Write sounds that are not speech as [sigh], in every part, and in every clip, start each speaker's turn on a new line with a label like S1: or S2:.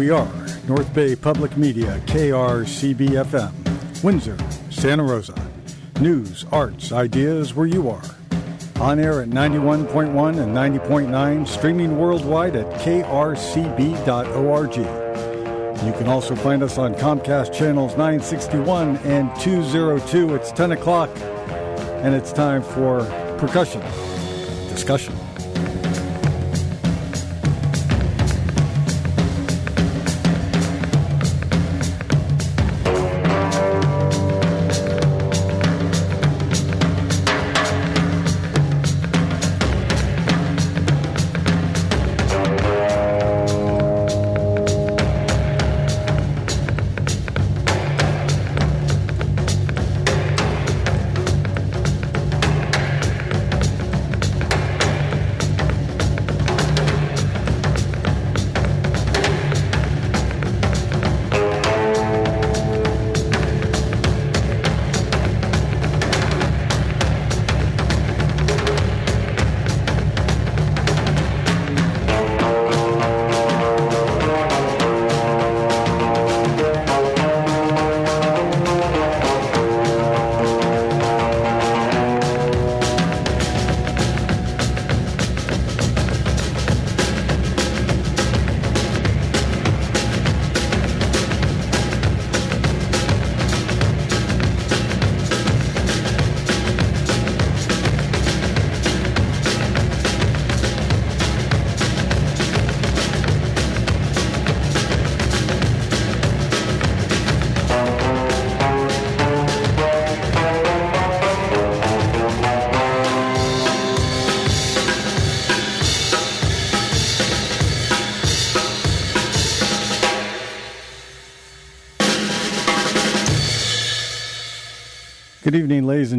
S1: We are North Bay Public Media, KRCB FM, Windsor, Santa Rosa. News, arts, ideas where you are. On air at 91.1 and 90.9, streaming worldwide at krcb.org. You can also find us on Comcast channels 961 and 202. It's 10 o'clock, and it's time for percussion discussion.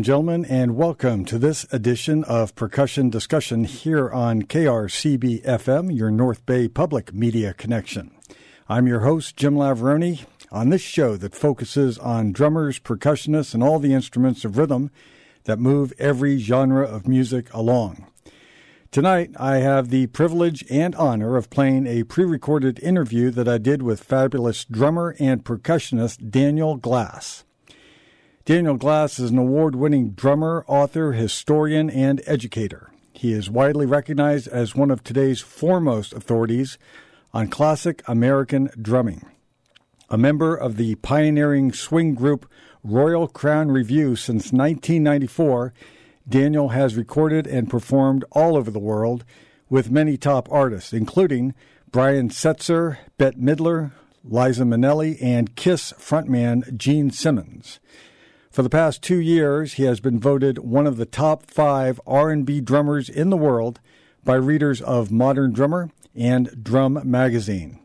S1: And gentlemen, and welcome to this edition of Percussion Discussion here on KRCB FM, your North Bay Public Media Connection. I'm your host, Jim Lavaroni, on this show that focuses on drummers, percussionists, and all the instruments of rhythm that move every genre of music along. Tonight, I have the privilege and honor of playing a pre recorded interview that I did with fabulous drummer and percussionist Daniel Glass. Daniel Glass is an award winning drummer, author, historian, and educator. He is widely recognized as one of today's foremost authorities on classic American drumming. A member of the pioneering swing group Royal Crown Revue since 1994, Daniel has recorded and performed all over the world with many top artists, including Brian Setzer, Bette Midler, Liza Minnelli, and Kiss frontman Gene Simmons. For the past two years, he has been voted one of the top five R&B drummers in the world by readers of Modern Drummer and Drum Magazine.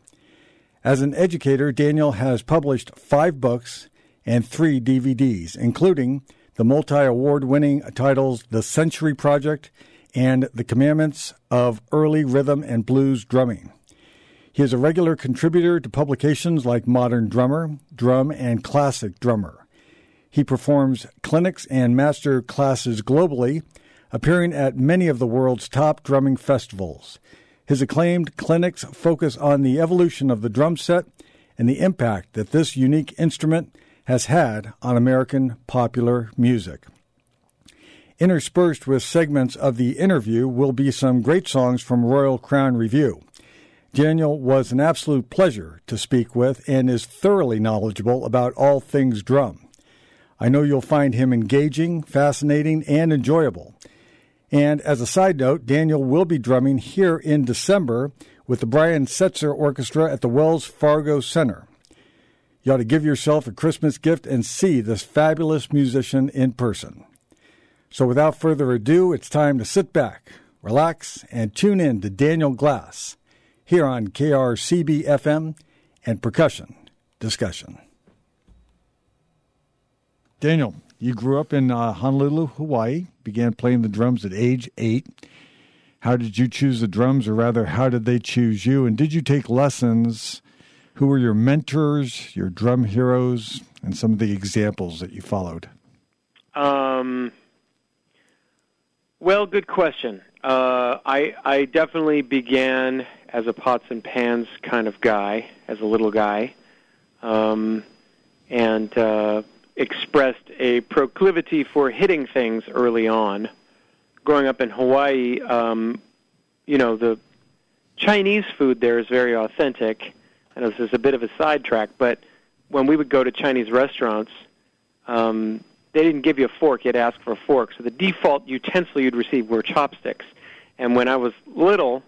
S1: As an educator, Daniel has published five books and three DVDs, including the multi award winning titles The Century Project and The Commandments of Early Rhythm and Blues Drumming. He is a regular contributor to publications like Modern Drummer, Drum, and Classic Drummer. He performs clinics and master classes globally, appearing at many of the world's top drumming festivals. His acclaimed clinics focus on the evolution of the drum set and the impact that this unique instrument has had on American popular music. Interspersed with segments of the interview will be some great songs from Royal Crown Revue. Daniel was an absolute pleasure to speak with and is thoroughly knowledgeable about all things drum. I know you'll find him engaging, fascinating, and enjoyable. And as a side note, Daniel will be drumming here in December with the Brian Setzer Orchestra at the Wells Fargo Center. You ought to give yourself a Christmas gift and see this fabulous musician in person. So without further ado, it's time to sit back, relax, and tune in to Daniel Glass here on KRCB FM and Percussion Discussion. Daniel, you grew up in uh, Honolulu, Hawaii, began playing the drums at age eight. How did you choose the drums, or rather, how did they choose you? And did you take lessons? Who were your mentors, your drum heroes, and some of the examples that you followed?
S2: Um, well, good question. Uh, I I definitely began as a pots and pans kind of guy, as a little guy, um, and uh, expressed a proclivity for hitting things early on. Growing up in Hawaii, um, you know, the Chinese food there is very authentic. and this is a bit of a sidetrack, but when we would go to Chinese restaurants, um, they didn't give you a fork; you had to ask for a fork. So the default utensil you'd receive were chopsticks. And when I was little,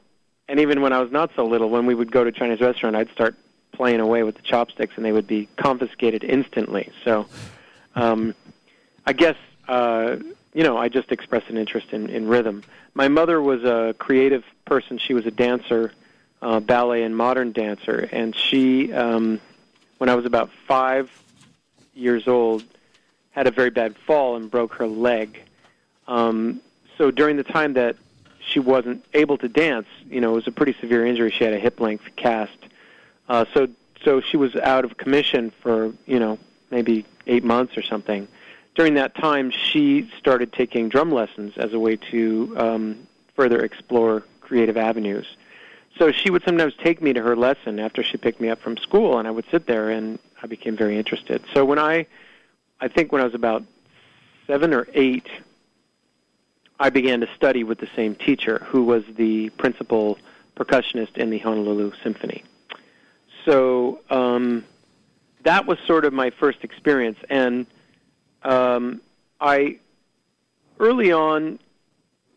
S2: and even when I was not so little, when we would go to Chinese restaurant, I'd start playing away with the chopsticks, and they would be confiscated instantly. So, um, I guess uh, you know, I just expressed an interest in, in rhythm. My mother was a creative person. She was a dancer, uh, ballet and modern dancer, and she, um, when I was about five years old, had a very bad fall and broke her leg. Um, so during the time that she wasn't able to dance, you know, it was a pretty severe injury. She had a hip length cast. Uh, so so she was out of commission for you know maybe eight months or something. During that time, she started taking drum lessons as a way to um, further explore creative avenues. So she would sometimes take me to her lesson after she picked me up from school, and I would sit there, and I became very interested. So when I, I think when I was about seven or eight, I began to study with the same teacher, who was the principal percussionist in the Honolulu Symphony. So um, that was sort of my first experience, and um, I early on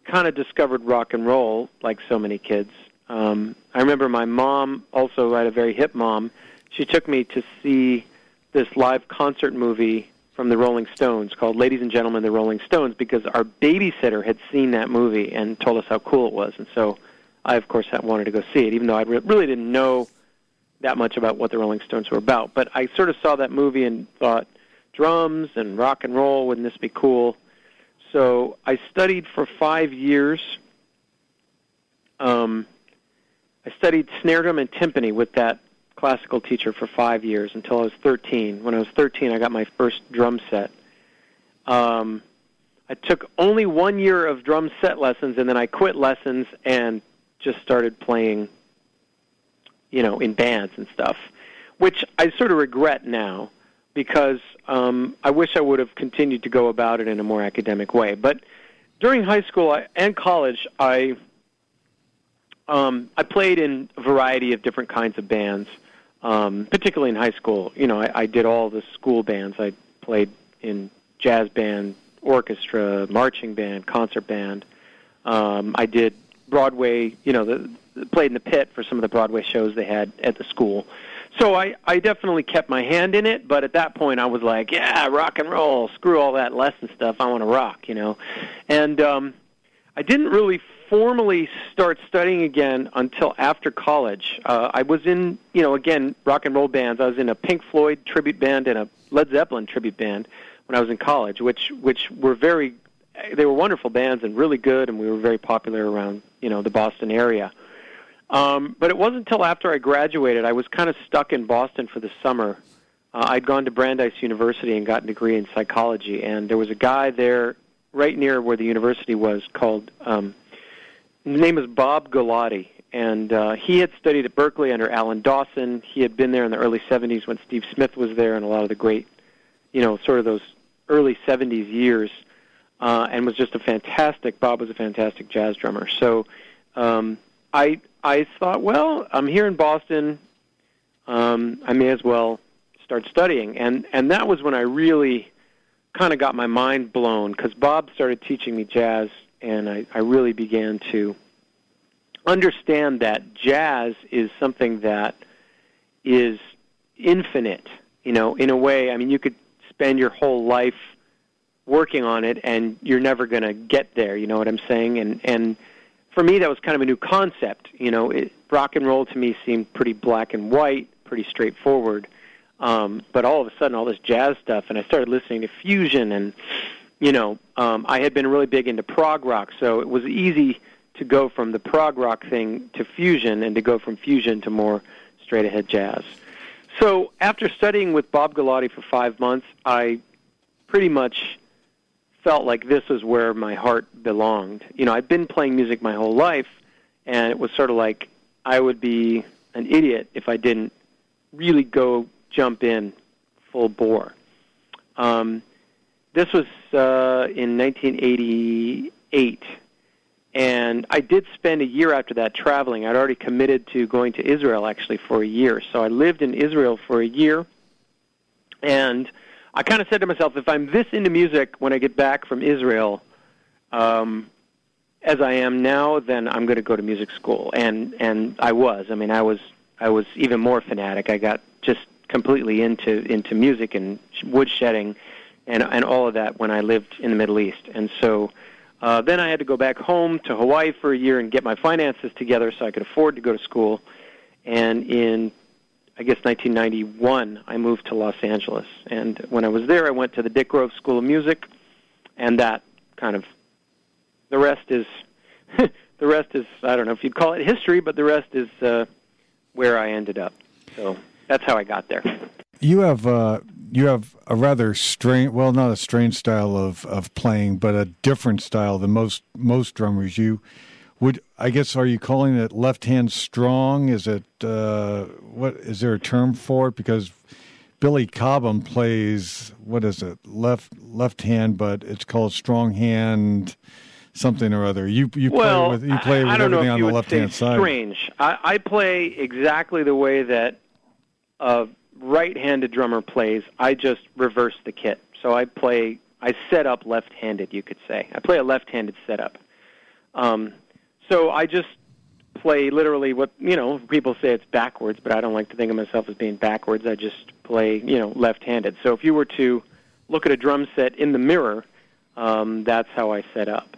S2: kind of discovered rock and roll, like so many kids. Um, I remember my mom, also had a very hip mom. She took me to see this live concert movie from the Rolling Stones called Ladies and Gentlemen, the Rolling Stones because our babysitter had seen that movie and told us how cool it was. And so I, of course, wanted to go see it, even though I really didn't know that much about what the Rolling Stones were about. But I sort of saw that movie and thought, drums and rock and roll, wouldn't this be cool? So I studied for five years. Um, I studied snare drum and timpani with that classical teacher for five years until I was 13. When I was 13, I got my first drum set. Um, I took only one year of drum set lessons, and then I quit lessons and just started playing, you know, in bands and stuff, which I sort of regret now because um, I wish I would have continued to go about it in a more academic way. But during high school and college, I um, I played in a variety of different kinds of bands um, particularly in high school. You know, I, I did all the school bands. I played in jazz band, orchestra, marching band, concert band. Um, I did Broadway. You know, the, played in the pit for some of the Broadway shows they had at the school. So I, I definitely kept my hand in it, but at that point I was like, yeah, rock and roll, screw all that lesson stuff. I want to rock, you know. And um, I didn't really formally start studying again until after college. Uh, I was in, you know, again, rock and roll bands. I was in a Pink Floyd tribute band and a Led Zeppelin tribute band when I was in college, which which were very, they were wonderful bands and really good, and we were very popular around, you know, the Boston area. Um, but it wasn't until after I graduated, I was kind of stuck in Boston for the summer. Uh, I'd gone to Brandeis University and got a degree in psychology, and there was a guy there right near where the university was called um, his name is Bob Galati, and uh, he had studied at Berklee under Alan Dawson. He had been there in the early 70s when Steve Smith was there, and a lot of the great, you know, sort of those early 70s years, uh, and was just a fantastic. Bob was a fantastic jazz drummer. So um, I I thought, well, I'm here in Boston. Um, I may as well start studying, and and that was when I really kind of got my mind blown because Bob started teaching me jazz and I, I really began to understand that jazz is something that is infinite. You know, in a way, I mean, you could spend your whole life working on it, and you're never going to get there. You know what I'm saying? And and for me, that was kind of a new concept. You know, it, rock and roll to me seemed pretty black and white, pretty straightforward. Um, but all of a sudden, all this jazz stuff, and I started listening to fusion and you know, um, I had been really big into prog rock, so it was easy to go from the prog rock thing to fusion and to go from fusion to more straight ahead jazz. So after studying with Bob Galati for five months, I pretty much felt like this was where my heart belonged. You know, I'd been playing music my whole life, and it was sort of like I would be an idiot if I didn't really go jump in full bore. Um, this was uh, in 1988, and I did spend a year after that traveling. I'd already committed to going to Israel actually for a year, so I lived in Israel for a year, and I kind of said to myself, if I'm this into music when I get back from Israel, um, as I am now, then I'm going to go to music school, and and I was. I mean, I was I was even more fanatic. I got just completely into into music and woodshedding, and and all of that when I lived in the Middle East, and so. Uh, then I had to go back home to Hawaii for a year and get my finances together so I could afford to go to school. And in, I guess, 1991, I moved to Los Angeles. And when I was there, I went to the Dick Grove School of Music, and that kind of the rest is [laughs] the rest is I don't know if you'd call it history, but the rest is uh, where I ended up. So that's how I got there.
S1: You have uh, you have a rather strange, well, not a strange style of, of playing, but a different style than most most drummers. You would, I guess, are you calling it left hand strong? Is it uh, what? Is there a term for it? Because Billy Cobham plays what is it? Left left hand, but it's called strong hand something or other. You you
S2: well,
S1: play with you play with everything on the left hand side.
S2: Strange. I, I play exactly the way that a right-handed drummer plays. I just reverse the kit. So I play. I set up left-handed. You could say I play a left-handed setup. Um, so I just play literally what you know. People say it's backwards, but I don't like to think of myself as being backwards. I just play you know left-handed. So if you were to look at a drum set in the mirror, um, that's how I set up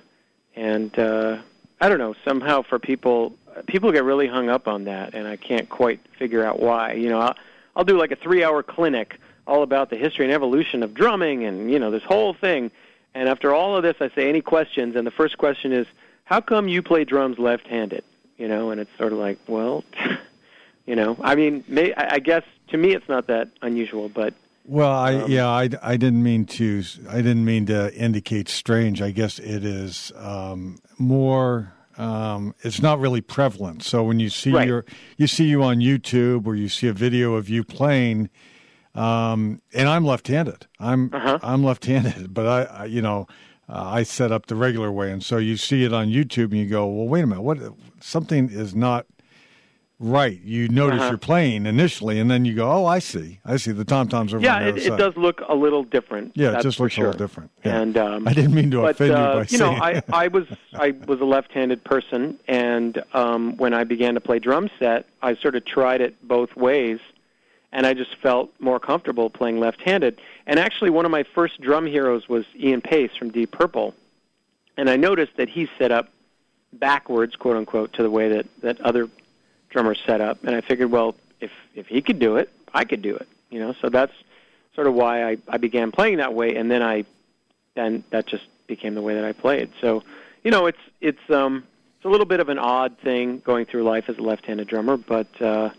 S2: and uh, I don't know. Somehow, for people, people get really hung up on that, and I can't quite figure out why. You know, I'll, I'll do like a three-hour clinic all about the history and evolution of drumming, and you know, this whole thing. And after all of this, I say, any questions? And the first question is, how come you play drums left-handed? You know, and it's sort of like, well, [laughs] you know, I mean, may, I guess to me it's not that unusual, but
S1: well, I um, yeah, I, I didn't mean to I didn't mean to indicate strange. I guess it is um, more. Um, it's not really prevalent. So when you see
S2: right.
S1: your you see you on YouTube or you see a video of you playing, um, and I'm left-handed. I'm
S2: uh-huh.
S1: I'm left-handed, [laughs] but I, I you know uh, I set up the regular way, and so you see it on YouTube and you go, well, wait a minute, what something is not Right. You notice uh-huh. you're playing initially, and then you go, "Oh, I see. I see. The tom toms are
S2: yeah." it, it does look a little different.
S1: Yeah, it just looks
S2: sure.
S1: a little different. Yeah.
S2: And um,
S1: I didn't mean to
S2: but,
S1: offend
S2: uh,
S1: you by
S2: you
S1: saying.
S2: know, I, I was [laughs] I was a left-handed person, and um, when I began to play drum set, I sort of tried it both ways, and I just felt more comfortable playing left-handed. And actually, one of my first drum heroes was Ian Paice from Deep Purple, and I noticed that he set up backwards, quote unquote, to the way that that other drummers set up, and I figured, well, if if he could do it, I could do it. You know, so that's sort of why I, I began playing that way, and then I then that just became the way that I played. So, you know, it's it's um it's a little bit of an odd thing going through life as a left-handed drummer, but uh,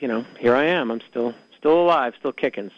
S2: you know, here I am. I'm still still alive, still kicking.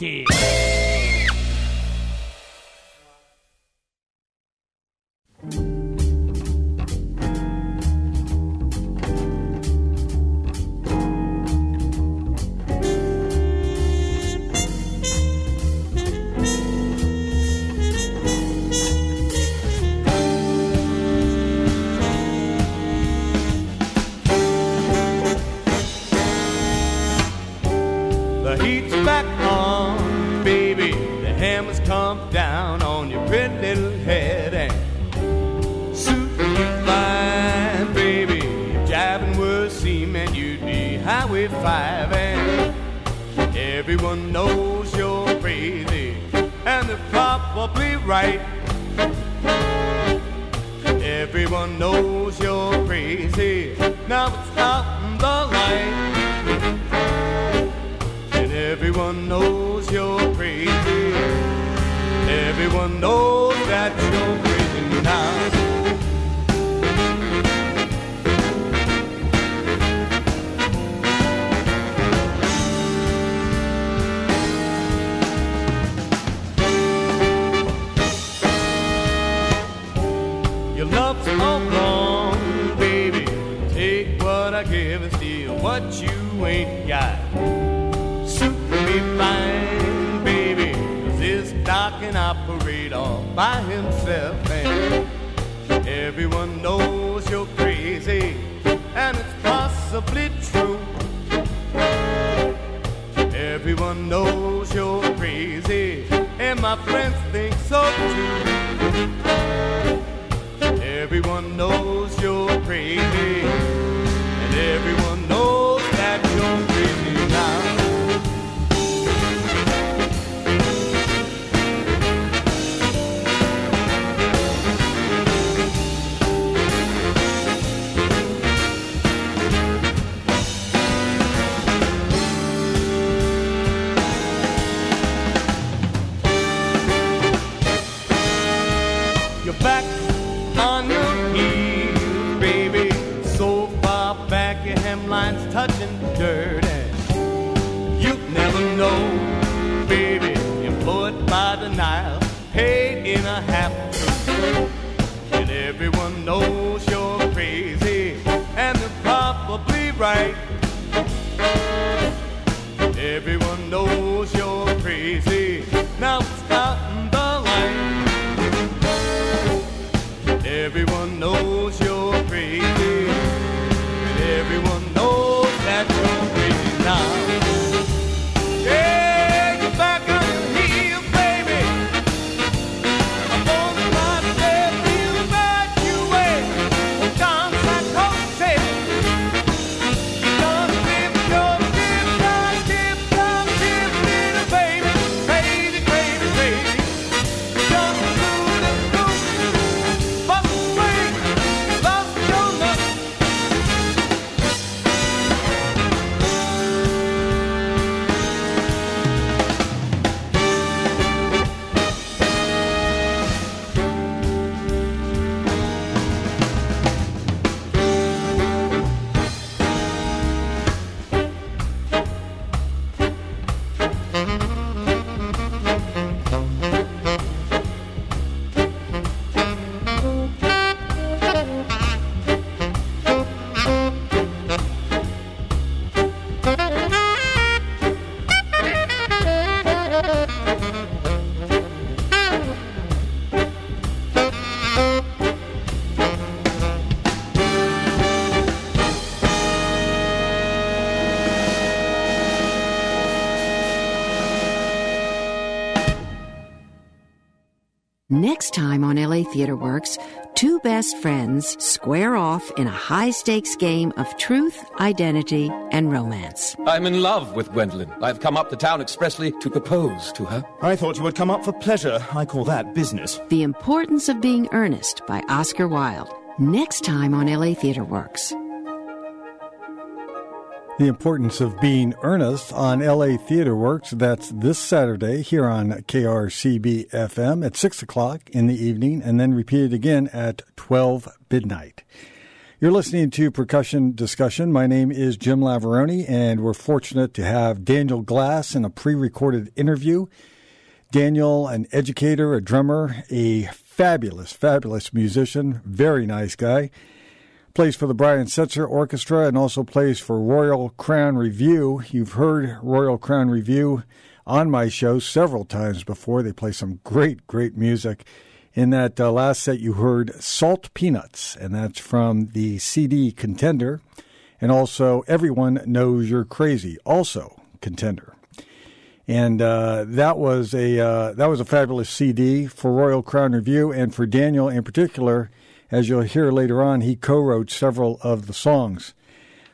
S3: Naughty.
S4: You're back on your heels, baby. So far back, your hemline's touching dirt. And you never know, baby. Employed by the Nile, paid in a half. And everyone knows you're crazy, and they're probably right. Everyone knows. Salty.
S5: Next time on LA Theater Works, two best friends square off in a high stakes game of truth, identity, and romance.
S6: I'm in love with Gwendolyn. I've come up to town expressly to propose to her.
S7: I thought you would come up for pleasure. I call that business.
S5: The Importance of Being Earnest by Oscar Wilde. Next time on LA Theater Works.
S1: The importance of being earnest on LA Theater Works. That's this Saturday here on KRCB FM at 6 o'clock in the evening and then repeated again at 12 midnight. You're listening to Percussion Discussion. My name is Jim Lavaroni, and we're fortunate to have Daniel Glass in a pre recorded interview. Daniel, an educator, a drummer, a fabulous, fabulous musician, very nice guy. Plays for the Brian Setzer Orchestra and also plays for Royal Crown Revue. You've heard Royal Crown Revue on my show several times before. They play some great, great music. In that uh, last set, you heard Salt Peanuts, and that's from the CD Contender, and also Everyone Knows You're Crazy, also Contender. And uh, that was a uh, that was a fabulous CD for Royal Crown Revue, and for Daniel in particular, as you'll hear later on, he co-wrote several of the songs.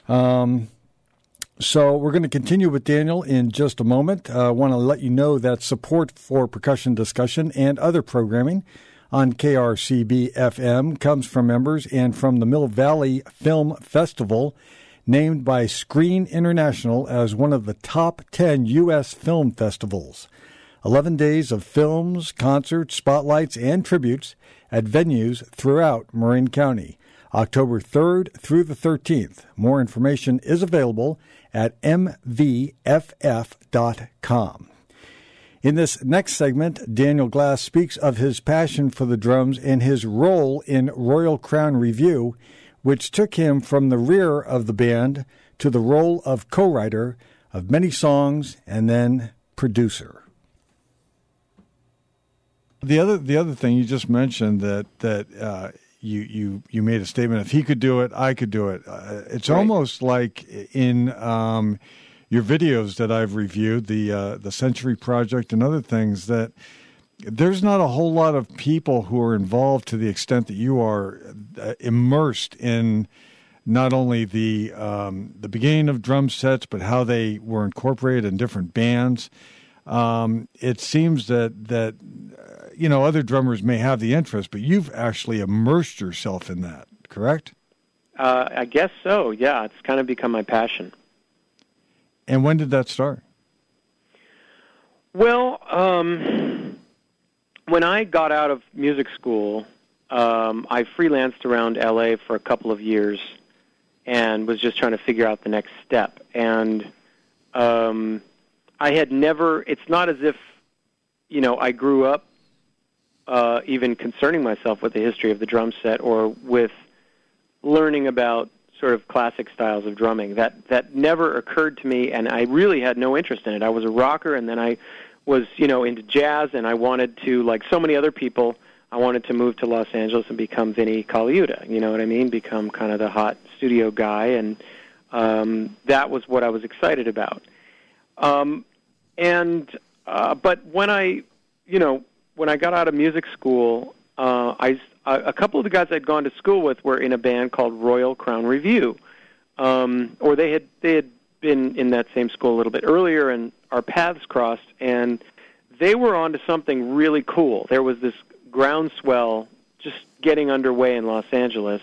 S1: Um, so we're going to continue with Daniel in just a moment. I uh, want to let you know that support for percussion discussion and other programming on KRCB FM comes from members and from the Mill Valley Film Festival, named by Screen International as one of the top 10 U.S. film festivals. 11 days of films, concerts, spotlights, and tributes at venues throughout Marin County. October 3rd through the 13th. More information is available at mvff.com. In this next segment, Daniel Glass speaks of his passion for the drums and his role in Royal Crown Revue, which took him from the rear of the band to the role of co writer of many songs and then producer. The other, the other thing you just mentioned that that uh, you you you made a statement if he could do it, I could do it. Uh, it's right. almost like in um, your videos that I've reviewed, the uh, the Century Project and other things, that there's not a whole lot of people who are involved to the extent that you are uh, immersed in not only the um, the beginning of drum sets, but how they were incorporated in different bands. Um, it seems that that uh, you know other drummers may have the interest, but you've actually immersed yourself in that. Correct?
S2: Uh, I guess so. Yeah, it's kind of become my passion.
S1: And when did that start?
S2: Well, um, when I got out of music school, um, I freelanced around LA for a couple of years and was just trying to figure out the next step. And um, I had never, it's not as if, you know, I grew up uh, even concerning myself with the history of the drum set or with learning about sort of classic styles of drumming. That that never occurred to me, and I really had no interest in it. I was a rocker, and then I was you know into jazz, and I wanted to, like so many other people, I wanted to move to Los Angeles and become Vinnie Colaiuta. You know what I mean? Become kind of the hot studio guy, and um, that was what I was excited about. Um, and uh, but when I, you know, when I got out of music school, uh, I a couple of the guys I'd gone to school with were in a band called Royal Crown Revue, um, or they had they had been in that same school a little bit earlier, and our paths crossed, and they were onto something really cool. There was this groundswell just getting underway in Los Angeles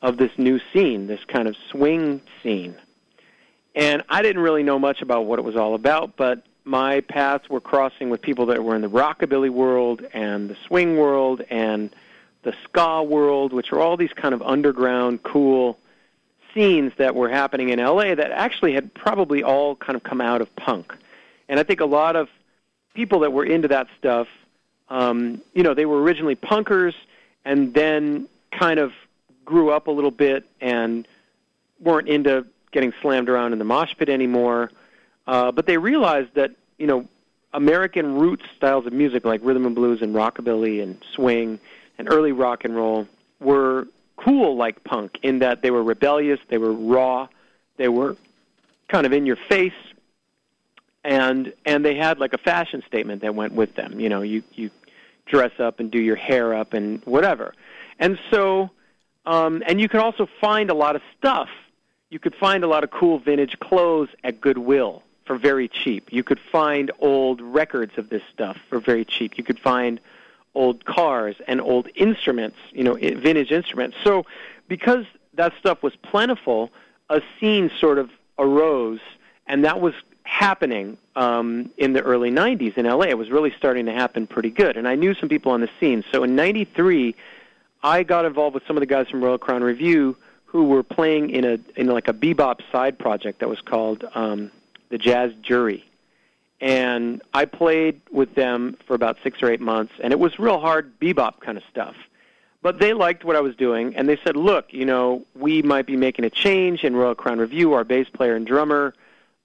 S2: of this new scene, this kind of swing scene. And I didn't really know much about what it was all about, but my paths were crossing with people that were in the rockabilly world and the swing world and the ska world, which are all these kind of underground, cool scenes that were happening in LA that actually had probably all kind of come out of punk. And I think a lot of people that were into that stuff, um, you know, they were originally punkers and then kind of grew up a little bit and weren't into getting slammed around in the mosh pit anymore. Uh, but they realized that, you know, American roots styles of music like rhythm and blues and rockabilly and swing and early rock and roll were cool like punk in that they were rebellious, they were raw, they were kind of in your face, and and they had like a fashion statement that went with them. You know, you you dress up and do your hair up and whatever, and so um, and you could also find a lot of stuff. You could find a lot of cool vintage clothes at Goodwill for very cheap. You could find old records of this stuff for very cheap. You could find old cars and old instruments, you know, vintage instruments. So because that stuff was plentiful, a scene sort of arose, and that was happening um, in the early 90s in LA. It was really starting to happen pretty good, and I knew some people on the scene. So in '93, I got involved with some of the guys from Royal Crown Revue who were playing in a in like a bebop side project that was called um, the Jazz Jury, and I played with them for about six or eight months, and it was real hard bebop kind of stuff. But they liked what I was doing, and they said, "Look, you know, we might be making a change in Royal Crown Revue, Our bass player and drummer,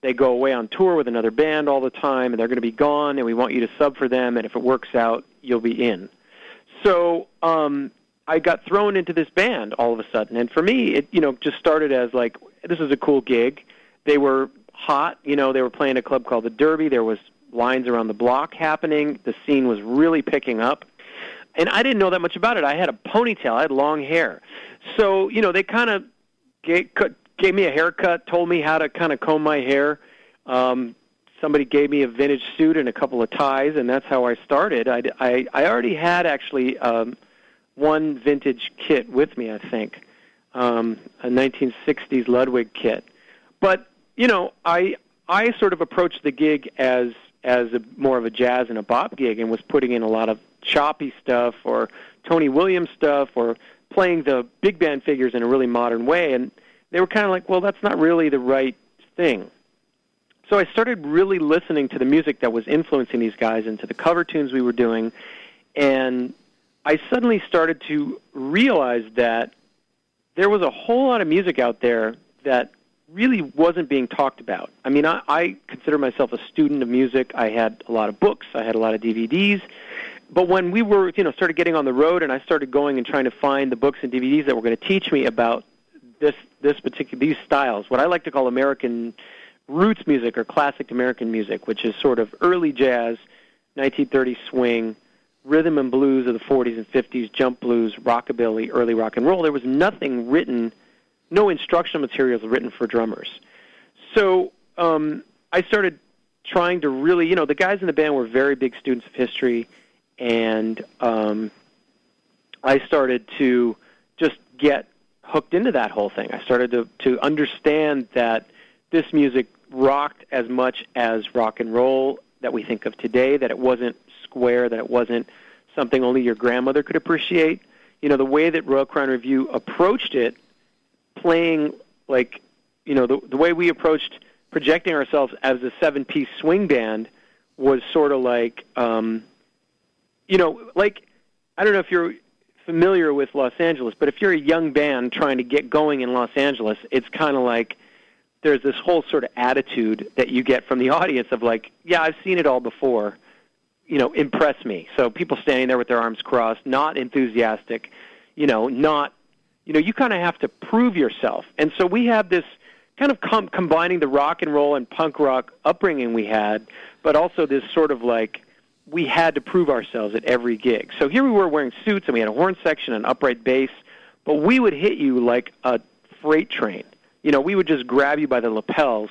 S2: they go away on tour with another band all the time, and they're going to be gone, and we want you to sub for them. And if it works out, you'll be in." So um, I got thrown into this band all of a sudden, and for me, it you know just started as like this is a cool gig. They were hot, you know. They were playing a club called the Derby. There was lines around the block happening. The scene was really picking up and I didn't know that much about it. I had a ponytail, I had long hair, so you know they kind of gave, me a haircut, told me how to kind of comb my hair. Um, somebody gave me a vintage suit and a couple of ties, and that's how I started. I I, I already had actually um, one vintage kit with me, I think, um, a 1960s Ludwig kit, but you know I I sort of approached the gig as as a, more of a jazz and a bop gig and was putting in a lot of choppy stuff or Tony Williams stuff or playing the big band figures in a really modern way. And they were kind of like, well, that's not really the right thing. So I started really listening to the music that was influencing these guys and to the cover tunes we were doing. And I suddenly started to realize that there was a whole lot of music out there that really wasn't being talked about. I mean, I, I consider myself a student of music. I had a lot of books, I had a lot of DVDs, but when we were, you know, started getting on the road, and I started going and trying to find the books and DVDs that were going to teach me about this this particular these styles, what I like to call American roots music or classic American music, which is sort of early jazz, 1930s swing, rhythm and blues of the 40s and 50s, jump blues, rockabilly, early rock and roll. There was nothing written, no instructional materials written for drummers. So um, I started trying to really, you know, the guys in the band were very big students of history and um, I started to just get hooked into that whole thing. I started to to understand that this music rocked as much as rock and roll that we think of today. That it wasn't square. That it wasn't something only your grandmother could appreciate. You know, the way that Royal Crown Revue approached it, playing like, you know, the the way we approached projecting ourselves as a seven-piece swing band was sort of like. Um, you know, like I don't know if you're familiar with Los Angeles, but if you're a young band trying to get going in Los Angeles, it's kind of like there's this whole sort of attitude that you get from the audience of like, yeah, I've seen it all before. You know, impress me. So people standing there with their arms crossed, not enthusiastic, you know, not you know, you kind of have to prove yourself. And so we have this kind of com- combining the rock and roll and punk rock upbringing we had, but also this sort of like we had to prove ourselves at every gig. So here we were wearing suits and we had a horn section and upright bass, but we would hit you like a freight train. You know, we would just grab you by the lapels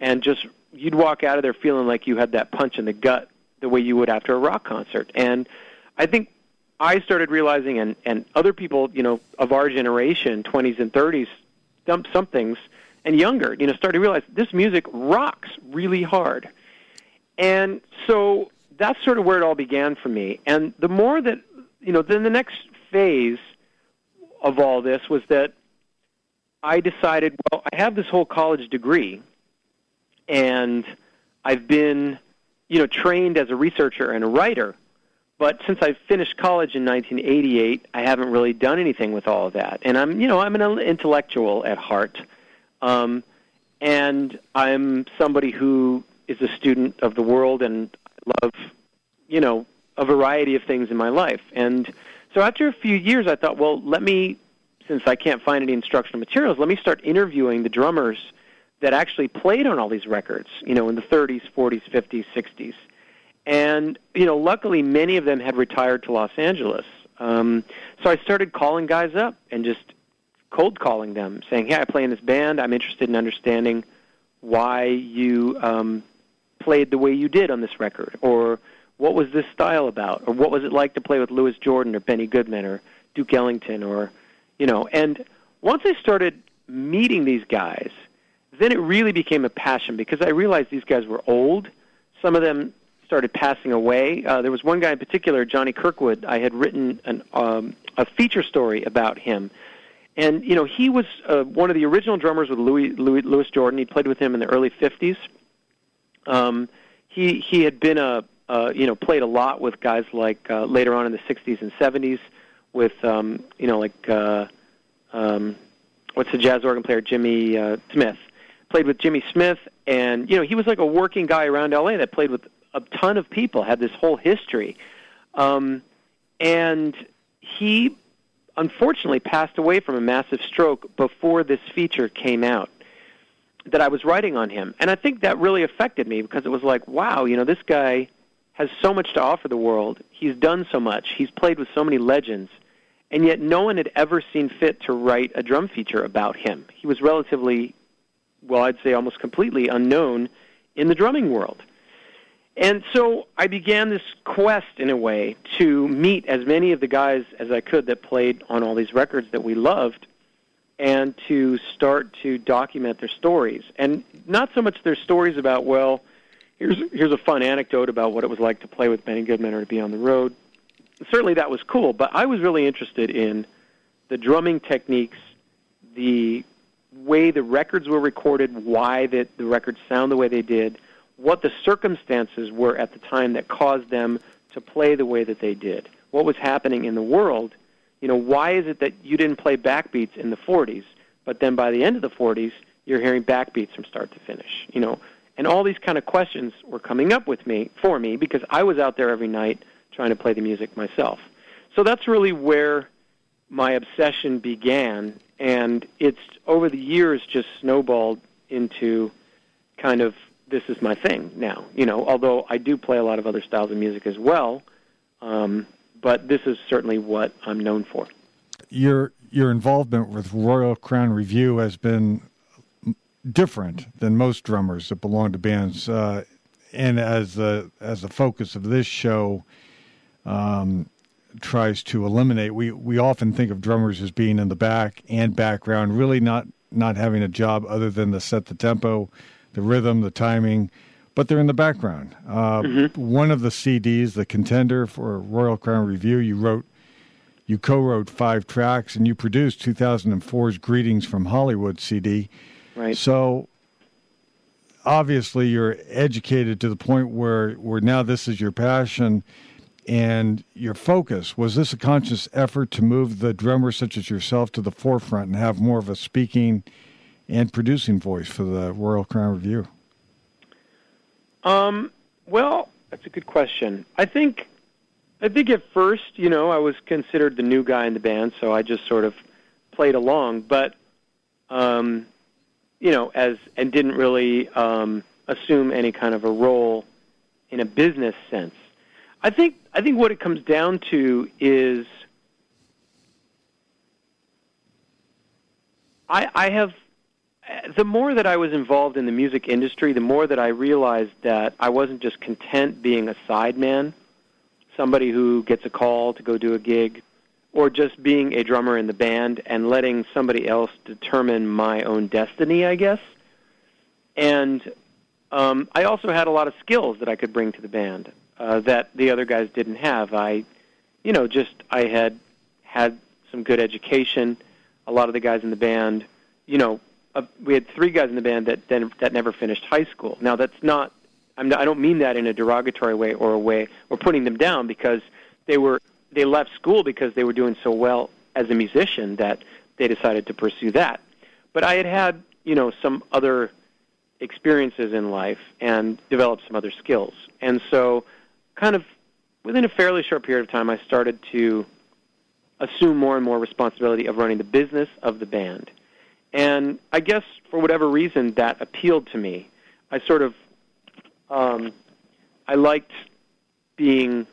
S2: and just you'd walk out of there feeling like you had that punch in the gut the way you would after a rock concert. And I think I started realizing and and other people, you know, of our generation, 20s and 30s, some somethings and younger, you know, started to realize this music rocks really hard. And so that's sort of where it all began for me. And the more that, you know, then the next phase of all this was that I decided, well, I have this whole college degree, and I've been, you know, trained as a researcher and a writer. But since I finished college in 1988, I haven't really done anything with all of that. And I'm, you know, I'm an intellectual at heart, um, and I'm somebody who is a student of the world and love, you know, a variety of things in my life. And so after a few years, I thought, well, let me, since I can't find any instructional materials, let me start interviewing the drummers that actually played on all these records, you know, in the 30s, 40s, 50s, 60s. And, you know, luckily many of them had retired to Los Angeles. Um, so I started calling guys up and just cold calling them, saying, hey, I play in this band. I'm interested in understanding why you um, played the way you did on this record, or what was this style about, or what was it like to play with Louis Jordan or Benny Goodman or Duke Ellington, or you know. And once I started meeting these guys, then it really became a passion because I realized these guys were old. Some of them started passing away. Uh, there was one guy in particular, Johnny Kirkwood. I had written an, um, a feature story about him, And you know, he was uh, one of the original drummers with Louis, Louis Louis Jordan. He played with him in the early '50s. Um, he he had been a uh, you know played a lot with guys like uh, later on in the '60s and '70s with um, you know like uh, um, what's the jazz organ player Jimmy uh, Smith played with Jimmy Smith, and you know he was like a working guy around LA that played with a ton of people, had this whole history, um, and he unfortunately passed away from a massive stroke before this feature came out that I was writing on him. And I think that really affected me because it was like, wow, you know, this guy has so much to offer the world. He's done so much. He's played with so many legends. And yet no one had ever seen fit to write a drum feature about him. He was relatively, well, I'd say almost completely unknown in the drumming world. And so I began this quest, in a way, to meet as many of the guys as I could that played on all these records that we loved and to start to document their stories. And not so much their stories about, well, here's, here's a fun anecdote about what it was like to play with Benny Goodman or to be on the road. Certainly that was cool, but I was really interested in the drumming techniques, the way the records were recorded, why the, the records sound the way they did, what the circumstances were at the time that caused them to play the way that they did, what was happening in the world. You know, why is it that you didn't play backbeats in the 40s, but then by the end of the 40s, you're hearing backbeats from start to finish? You know, and all these kind of questions were coming up with me for me because I was out there every night trying to play the music myself. So that's really where my obsession began, and it's over the years just snowballed into kind of this is my thing now. You know, although I do play a lot of other styles of music as well, um, but this is certainly what I'm known for.
S1: Your your involvement with Royal Crown Revue has been different than most drummers that belong to bands, uh, and as the as the focus of this show. Um, tries to eliminate we we often think of drummers as being in the back and background really not not having a job other than to set the tempo the rhythm, the timing, but they're in the background. Uh, mm-hmm. One of the CDs, the contender for Royal Crown Revue, you wrote, you co-wrote five tracks, and you produced 2004's "Greetings from Hollywood" CD.
S2: Right.
S1: So obviously, you're educated to the point where where now this is your passion and your focus. Was this a conscious effort to move the drummers such as yourself to the forefront and have more of a speaking? And producing voice for the Royal Crown Revue?
S2: Um, well, that's a good question. I think, I think at first, you know, I was considered the new guy in the band, so I just sort of played along. But, um, you know, as and didn't really um, assume any kind of a role in a business sense. I think I think what it comes down to is I, I have the more that I was involved in the music industry, the more that I realized that I wasn't just content being a sideman, somebody who gets a call to go do a gig, or just being a drummer in the band and letting somebody else determine my own destiny, I guess. And um, I also had a lot of skills that I could bring to the band uh, that the other guys didn't have. I, you know, just I had had some good education. A lot of the guys in the band, you know, uh, we had three guys in the band that then that never finished high school. Now that's not, I'm not I don't mean that in a derogatory way or a way or putting them down because they were they left school because they were doing so well as a musician that they decided to pursue that. But I had had you know some other experiences in life and developed some other skills, and so kind of within a fairly short period of time, I started to assume more and more responsibility of running the business of the band and I guess for whatever reason that appealed to me. I sort of um, I liked being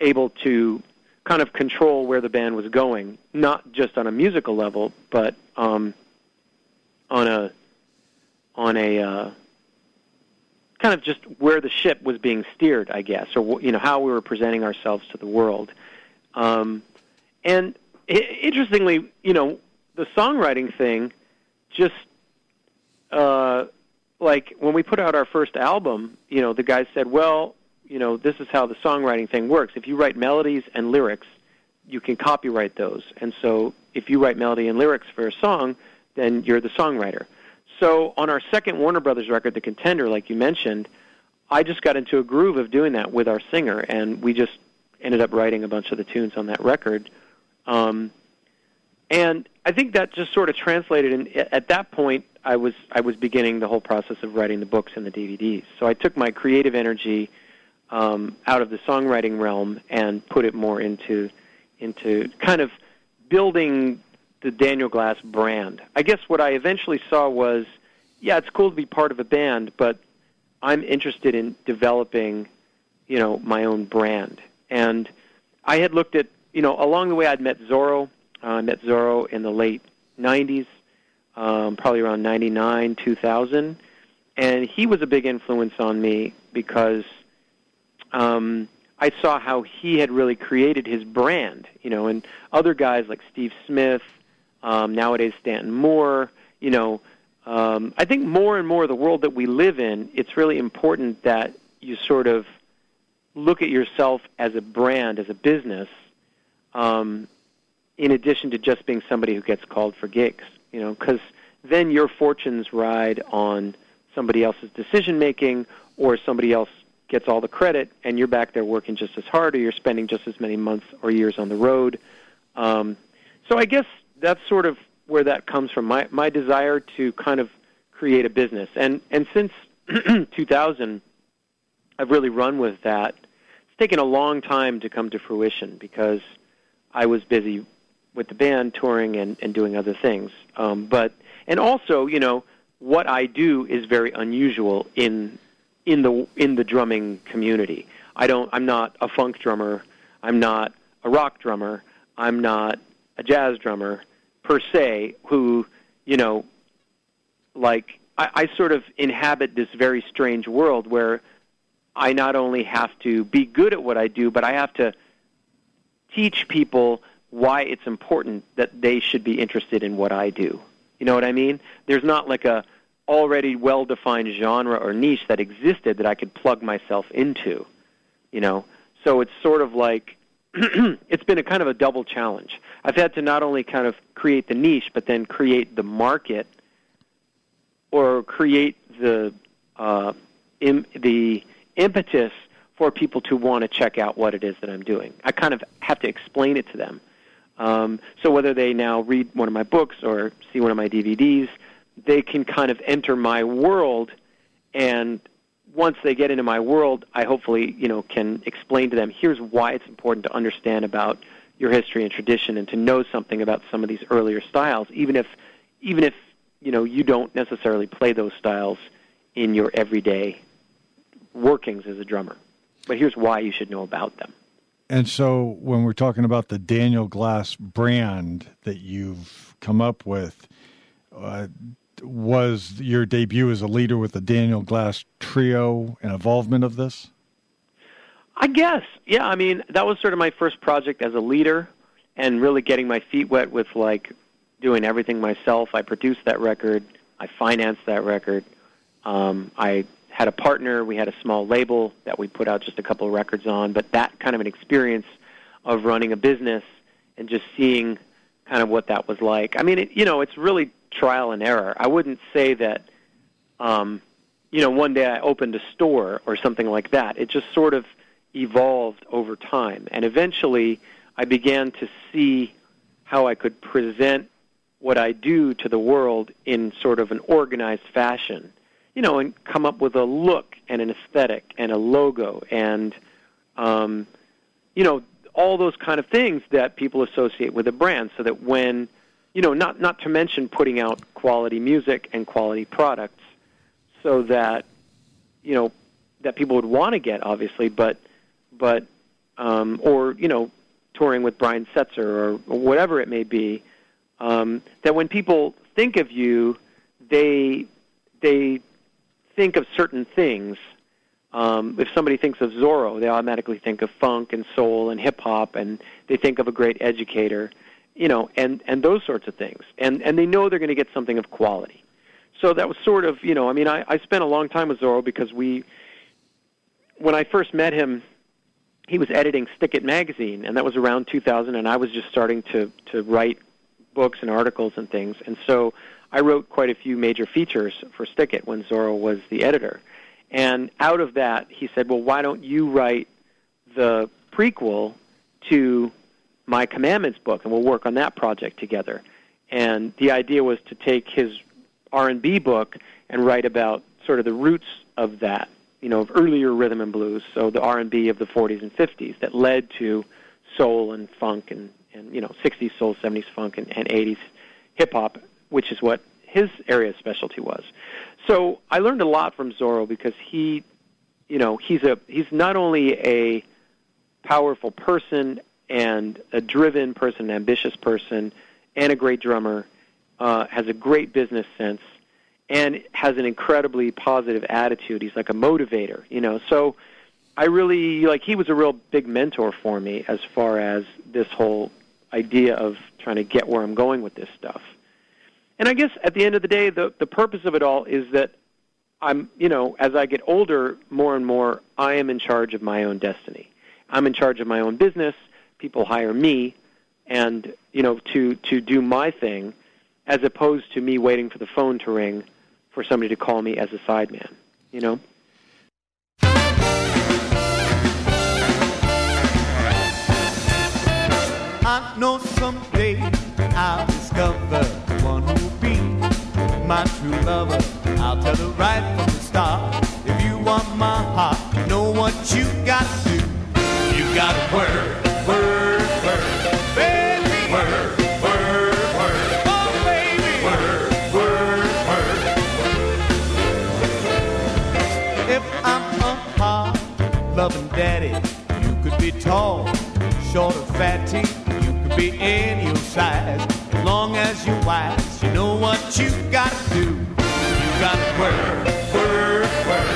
S2: able to kind of control where the band was going, not just on a musical level, but um, on a on a uh, kind of just where the ship was being steered, I guess, or you know how we were presenting ourselves to the world. Um, and interestingly, you know, the songwriting thing just uh, like when we put out our first album, you know, the guys said, "Well, you know, this is how the songwriting thing works. If you write melodies and lyrics, you can copyright those. And so if you write melody and lyrics for a song, then you're the songwriter. So on our second Warner Brothers record, The Contender, like you mentioned, I just got into a groove of doing that with our singer, and we just ended up writing a bunch of the tunes on that record. Um, and I think that just sort of translated. And at that point, I was I was beginning the whole process of writing the books and the DVDs. So I took my creative energy um, out of the songwriting realm and put it more into into kind of building the Daniel Glass brand. I guess what I eventually saw was, yeah, it's cool to be part of a band, but I'm interested in developing, you know, my own brand. And I had looked at, you know, along the way I'd met Zoro. Uh, I met Zoro in the late 90s, um, probably around 99, 2000. And he was a big influence on me because um, I saw how he had really created his brand, you know, and other guys like Steve Smith, um, nowadays Stanton Moore, you know, um, I think more and more the world that we live in, it's really important that you sort of look at yourself as a brand, as a business, um, in addition to just being somebody who gets called for gigs, you know, because then your fortunes ride on somebody else's decision making or somebody else gets all the credit, and you're back there working just as hard, or you're spending just as many months or years on the road. Um, so I guess that's sort of where that comes from. My my desire to kind of create a business, and and since [clears throat] 2000, I've really run with that. It's taken a long time to come to fruition because I was busy with the band touring and, and doing other things. Um, but and also, you know, what I do is very unusual in in the in the drumming community. I don't. I'm not a funk drummer. I'm not a rock drummer. I'm not a jazz drummer per se. Who you know, like I, I sort of inhabit this very strange world where I not only have to be good at what I do, but I have to teach people why it's important that they should be interested in what I do. You know what I mean? There's not like a already well defined genre or niche that existed that I could plug myself into. You know, so it's sort of like [clears throat] it's been a kind of a double challenge. I've had to not only kind of create the niche, but then create the market or create the uh, Im- the impetus for people to want to check out what it is that I'm doing. I kind of have to explain it to them. Um, so whether they now read one of my books or see one of my DVDs, they can kind of enter my world and once they get into my world i hopefully you know can explain to them here's why it's important to understand about your history and tradition and to know something about some of these earlier styles even if even if you know you don't necessarily play those styles in your everyday workings as a drummer. But here's why you should know about them
S1: and so when we're talking about the Daniel Glass brand that you've come up with uh, was your debut as a leader with the Daniel Glass Trio an involvement of this?
S2: I guess, yeah. I mean, that was sort of my first project as a leader, and really getting my feet wet with like doing everything myself. I produced that record, I financed that record. Um, I had a partner. We had a small label that we put out just a couple of records on. But that kind of an experience of running a business and just seeing kind of what that was like. I mean, it, you know, it's really trial and error. I wouldn't say that, um, you know, one day I opened a store or something like that. It just sort of evolved over time, and eventually I began to see how I could present what I do to the world in sort of an organized fashion, you know, and come up with a look and an aesthetic and a logo and, um, you know, all those kind of things that people associate with a brand, so that when you know, not not to mention putting out quality music and quality products, so that you know that people would want to get, obviously, but but um, or you know, touring with Brian Setzer or, or whatever it may be, um, that when people think of you, they they think of certain things. Um, if somebody thinks of Zoro, they automatically think of funk and soul and hip hop, and they think of a great educator you know, and and those sorts of things, and and they know they're going to get something of quality. So that was sort of, you know, I mean, I, I spent a long time with Zoro because we, when I first met him, he was editing Stick It magazine, and that was around 2000, and I was just starting to to write books and articles and things, and so I wrote quite a few major features for Stick It when Zoro was the editor. And out of that, he said, "Well, why don't you write the prequel to my Commandments book, and we'll work on that project together." And the idea was to take his R&B book and write about sort of the roots of that, you know, of earlier rhythm and blues, so the R&B of the 40s and 50s that led to soul and funk and, and you know, 60s soul, 70s funk, and, and 80s hip hop, which is what his area of specialty was. So I learned a lot from Zoro because he, you know, he's a he's not only a powerful person and a driven person, an ambitious person, and a great drummer, uh, has a great business sense, and has an incredibly positive attitude. He's like a motivator, you know. So I really like he was a real big mentor for me as far as this whole idea of trying to get where I'm going with this stuff. And I guess at the end of the day, the the purpose of it all is that I'm, you know, as I get older, more and more, I am in charge of my own destiny. I'm in charge of my own business. People hire me, and you know, to to do my thing, as opposed to me waiting for the phone to ring for somebody to call me as a sideman. You know.
S4: I know someday I'll discover one who'll be my true lover. I'll tell her right from the start. If you want my heart, you know what you gotta do. You gotta work, work, work, baby. Work, work, work. Oh, baby. Work. If I'm a hard loving daddy, you could be tall, short or fatty. You could be any size. Long as you're wise, you know what you gotta do. You gotta work, work, work.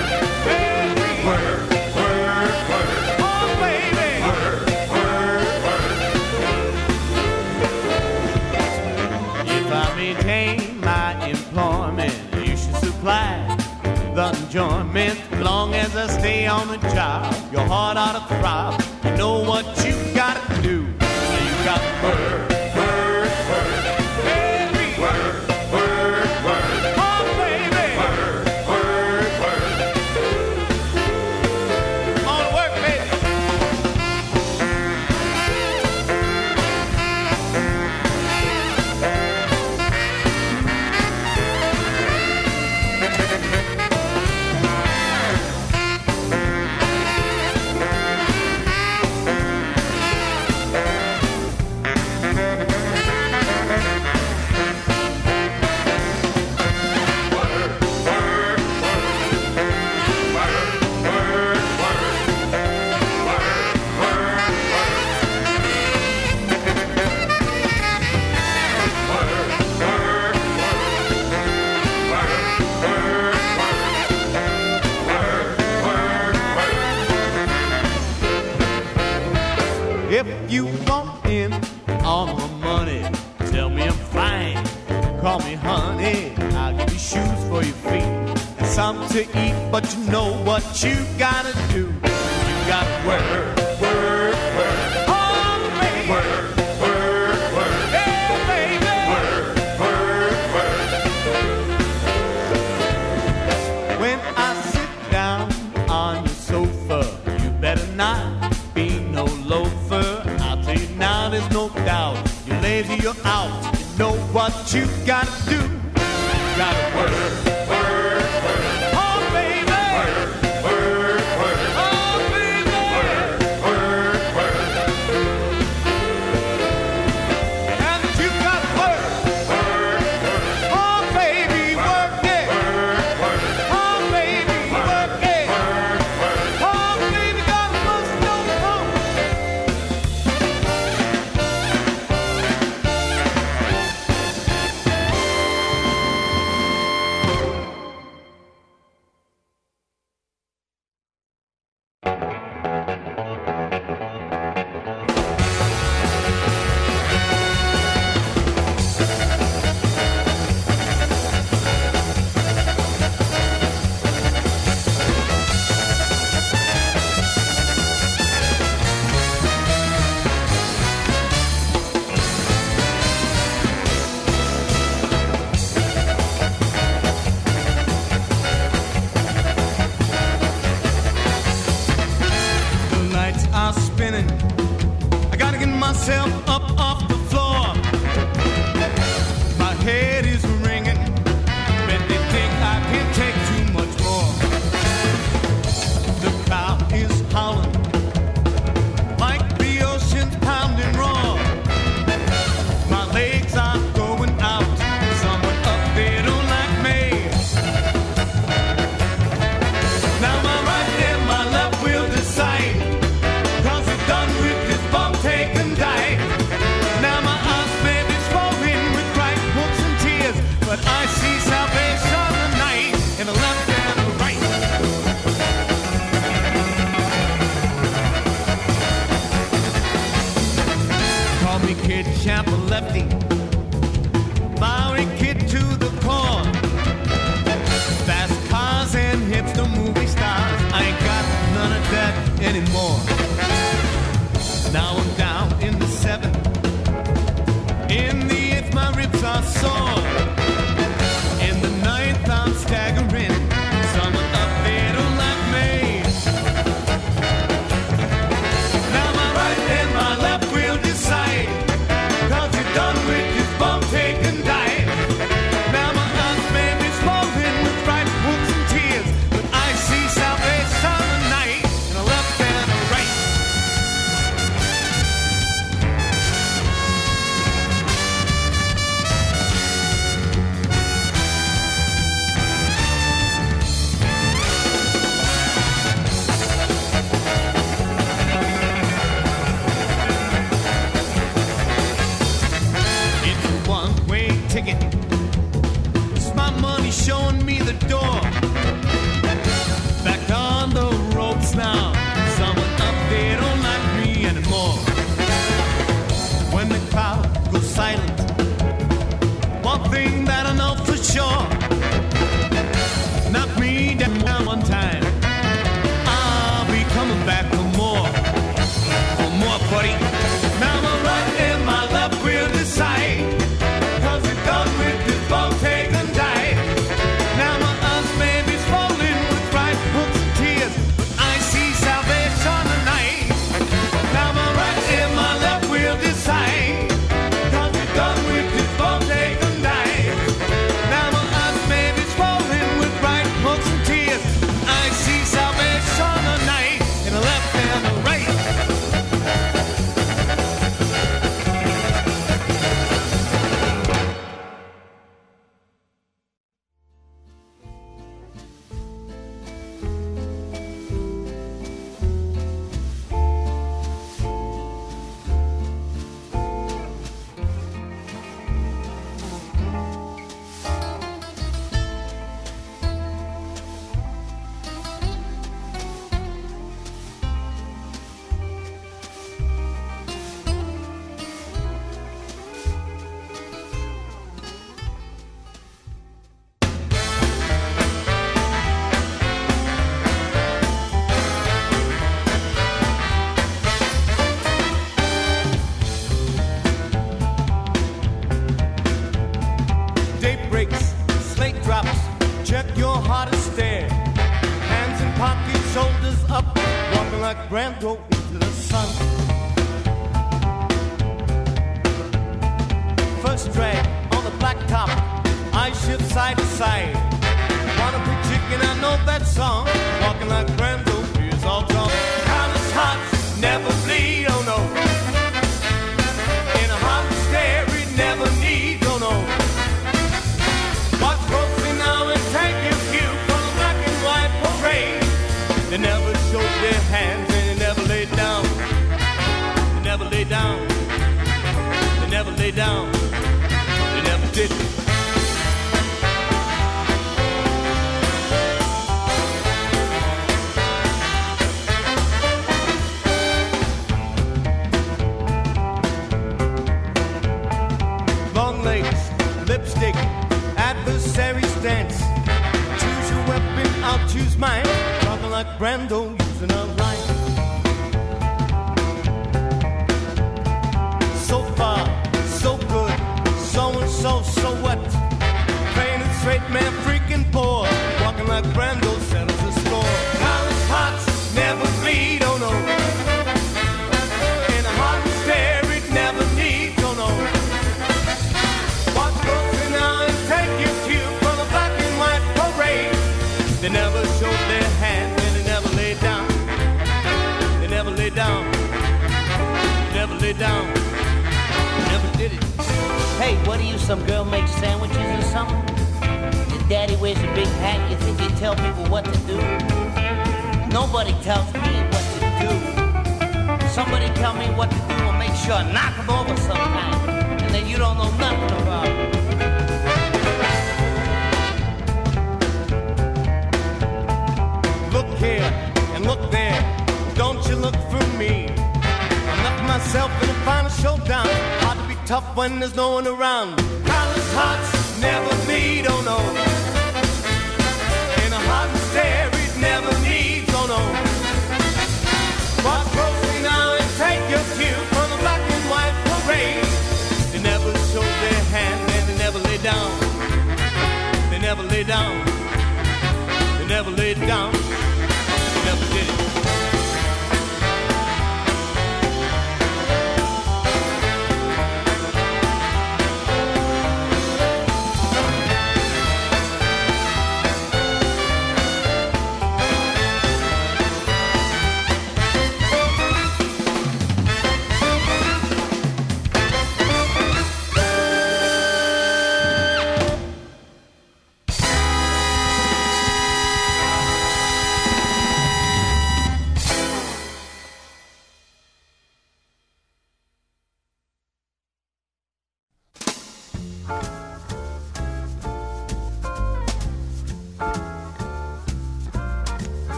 S4: Baby. Work, work, work. Oh, baby. Work. If I maintain my employment, you should supply the enjoyment. Long as I stay on the job, your heart ought to throb. You know what you gotta do. You gotta work, something to eat. But you know what you gotta do. You gotta work, work, work. Baby. Work, work, work. Yeah, baby. Work, work, work. When I sit down on your sofa, you better not be no loafer. I'll tell you now, there's no doubt. You're lazy, you're out. You know what you gotta do. One time.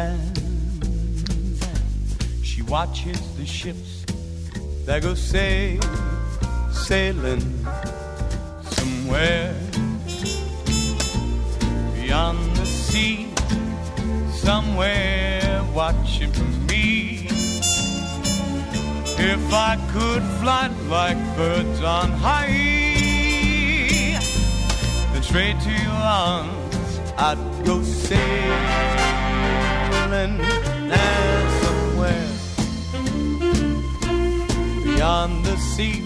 S4: sand. She watches the ships that go sail, sailing somewhere beyond the sea, somewhere watching me. If I could fly like birds on high, then straight to your arms I'd go sailing. And somewhere beyond the sea.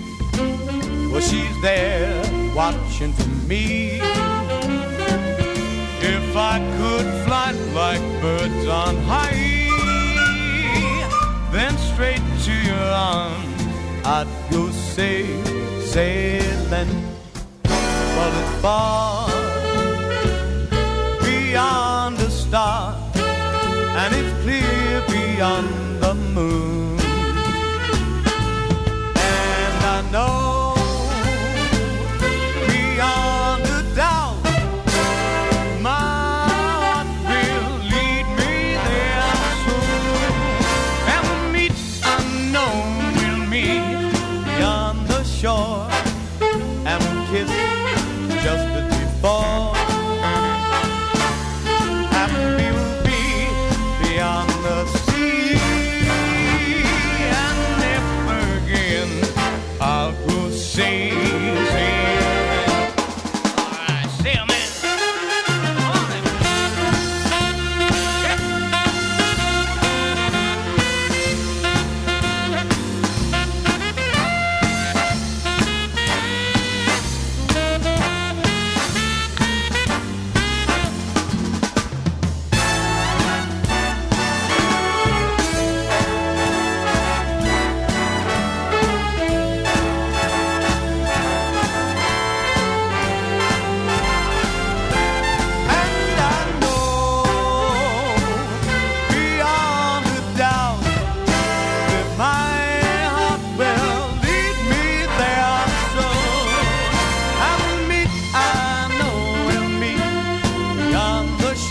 S4: Well, she's there watching for me. If I could fly like birds on high, then straight to your arms I'd go sail, sailing. But it's far beyond the stars and it's clear beyond the moon. And I know.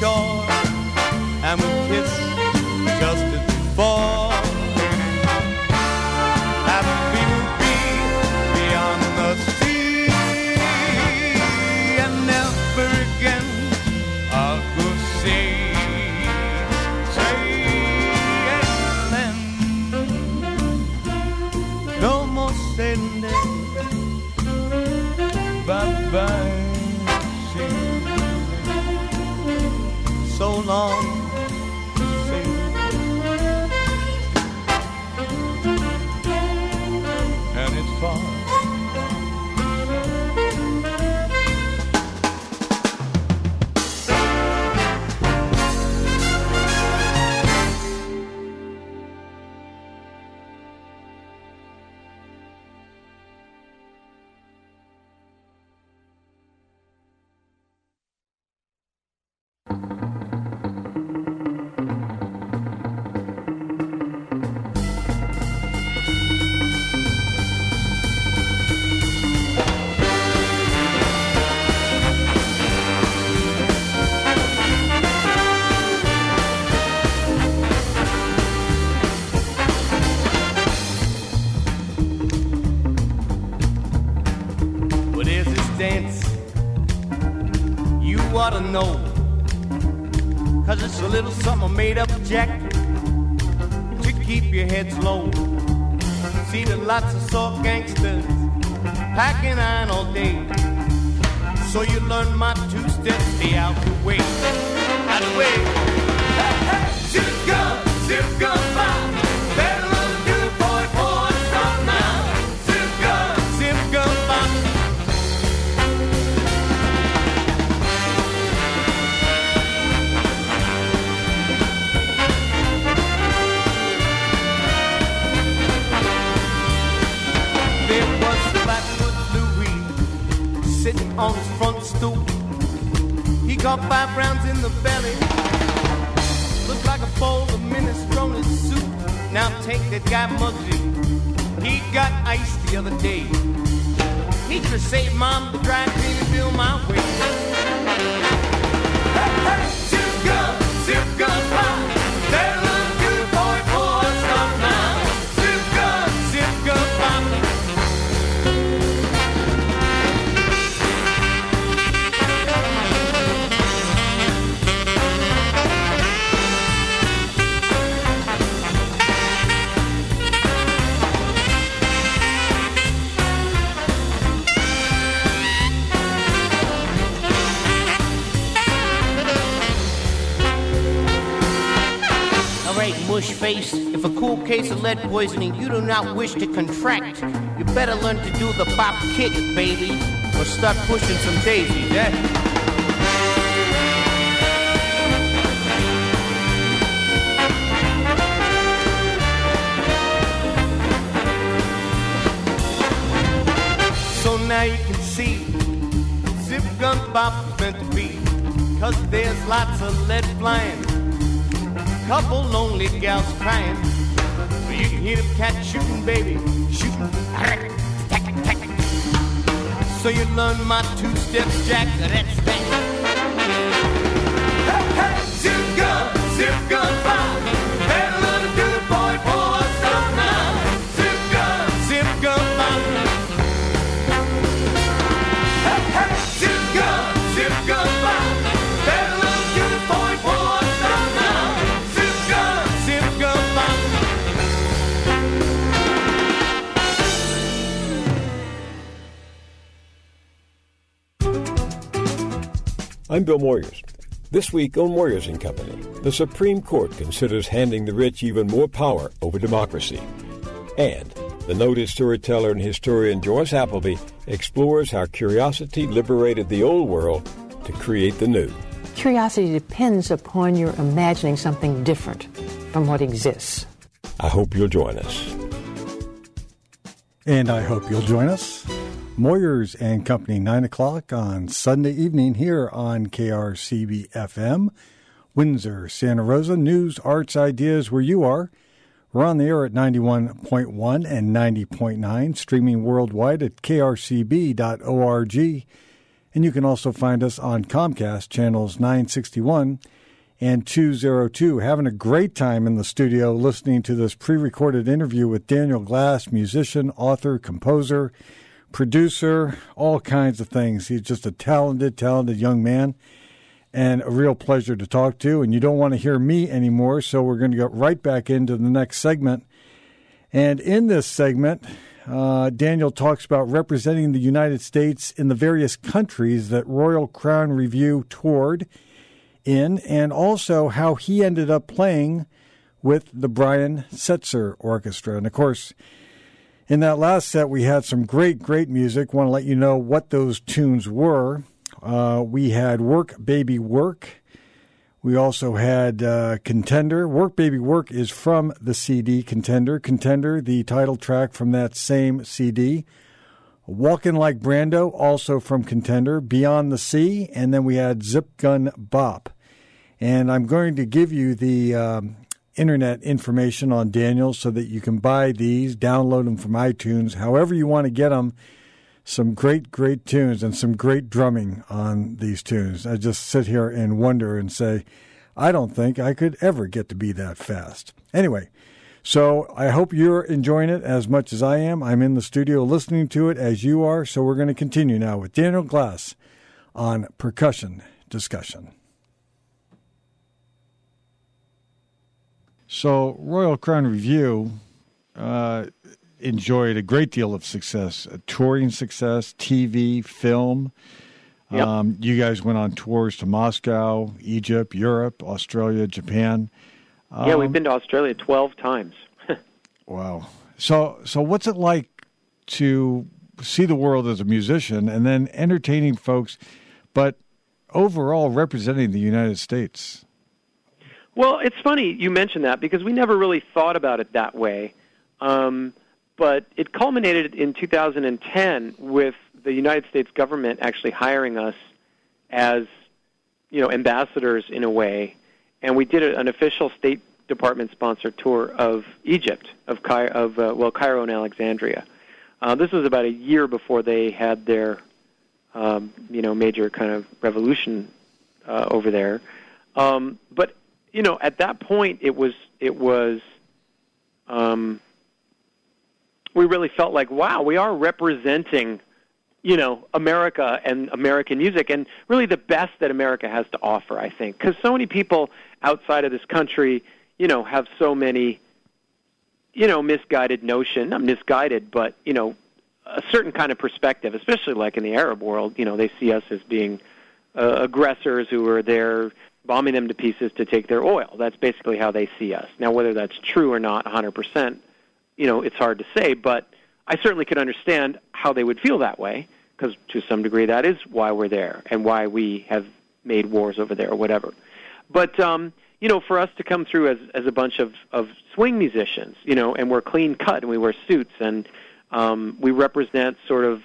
S4: shore.
S3: Face. If a cool case of lead poisoning you do not wish to contract, you better learn to do the bop kick, baby, or start pushing some daisies, eh?
S4: So now you can see Zip Gun Bop is meant to be. Cause there's lots of lead flying. Couple lonely gals crying. But you can hear them cats shooting, baby. Shooting. So you learn my two steps, Jack. That's that.
S8: I'm Bill Moyers. This week on Moyers and Company, the Supreme Court considers handing the rich even more power over democracy. And the noted storyteller and historian Joyce Appleby explores how curiosity liberated the old world to create the new.
S9: Curiosity depends upon your imagining something different from what exists.
S8: I hope you'll join us.
S1: And I hope you'll join us. Moyers and Company, 9 o'clock on Sunday evening here on KRCB FM, Windsor, Santa Rosa. News, arts, ideas where you are. We're on the air at 91.1 and 90.9, streaming worldwide at krcb.org. And you can also find us on Comcast channels 961 and 202. Having a great time in the studio listening to this pre recorded interview with Daniel Glass, musician, author, composer, producer, all kinds of things. He's just a talented, talented young man and a real pleasure to talk to. And you don't want to hear me anymore, so we're going to go right back into the next segment. And in this segment, uh, Daniel talks about representing the United States in the various countries that Royal Crown Revue toured in, and also how he ended up playing with the Brian Setzer Orchestra. And of course, in that last set, we had some great, great music. Want to let you know what those tunes were. Uh, we had Work Baby Work. We also had uh, Contender. Work Baby Work is from the CD Contender. Contender, the title track from that same CD. Walking Like Brando, also from Contender. Beyond the Sea. And then we had Zip Gun Bop. And I'm going to give you the um, internet information on Daniel so that you can buy these, download them from iTunes, however you want to get them. Some great, great tunes and some great drumming on these tunes. I just sit here and wonder and say, I don't think I could ever get to be that fast. Anyway, so I hope you're enjoying it as much as I am. I'm in the studio listening to it as you are. So we're going to continue now with Daniel Glass on percussion discussion. So, Royal Crown Revue uh, enjoyed a great deal of success, uh, touring success, TV, film.
S2: Yep.
S1: Um, you guys went on tours to Moscow, Egypt, Europe, Australia, Japan.
S2: yeah, we've
S1: Um,
S2: been to Australia 12 times. [laughs]
S1: Wow. So, so what's it like to see the world as a musician and then entertaining folks, but overall representing the United States?
S2: Well, it's funny you mentioned that because we never really thought about it that way. Um, but it culminated in 2010 with the United States government actually hiring us as, you know, ambassadors in a way, and we did an official state department sponsored tour of Egypt, of of uh, well Cairo and Alexandria. Uh, this was about a year before they had their um, you know major kind of revolution uh, over there. Um, but you know, at that point, it was it was. Um, we really felt like, wow, we are representing, you know, America and American music, and really the best that America has to offer. I think because so many people outside of this country, you know, have so many, you know, misguided notion. Not misguided, but you know, a certain kind of perspective, especially like in the Arab world. You know, they see us as being uh, aggressors who are there bombing them to pieces to take their oil. That's basically how they see us. Now, whether that's true or not, 100%, you know, it's hard to say. But I certainly could understand how they would feel that way, because to some degree, that is why we're there and why we have made wars over there or whatever. But um, you know, for us to come through as as a bunch of of swing musicians, you know, and we're clean cut and we wear suits and um, we represent sort of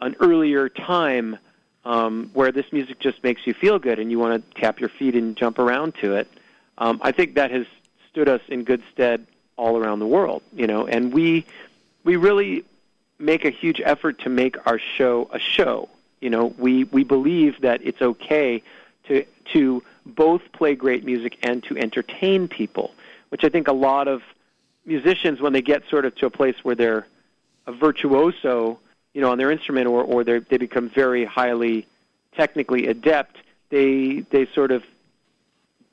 S2: an earlier time um, where this music just makes you feel good and you want to tap your feet and jump around to it. Um, I think that has stood us in good stead all around the world, you know, and we we really make a huge effort to make our show a show. You know, we we believe that it's okay to to both play great music and to entertain people, which I think a lot of musicians when they get sort of to a place where they're a virtuoso you know, on their instrument, or or they become very highly technically adept, they they sort of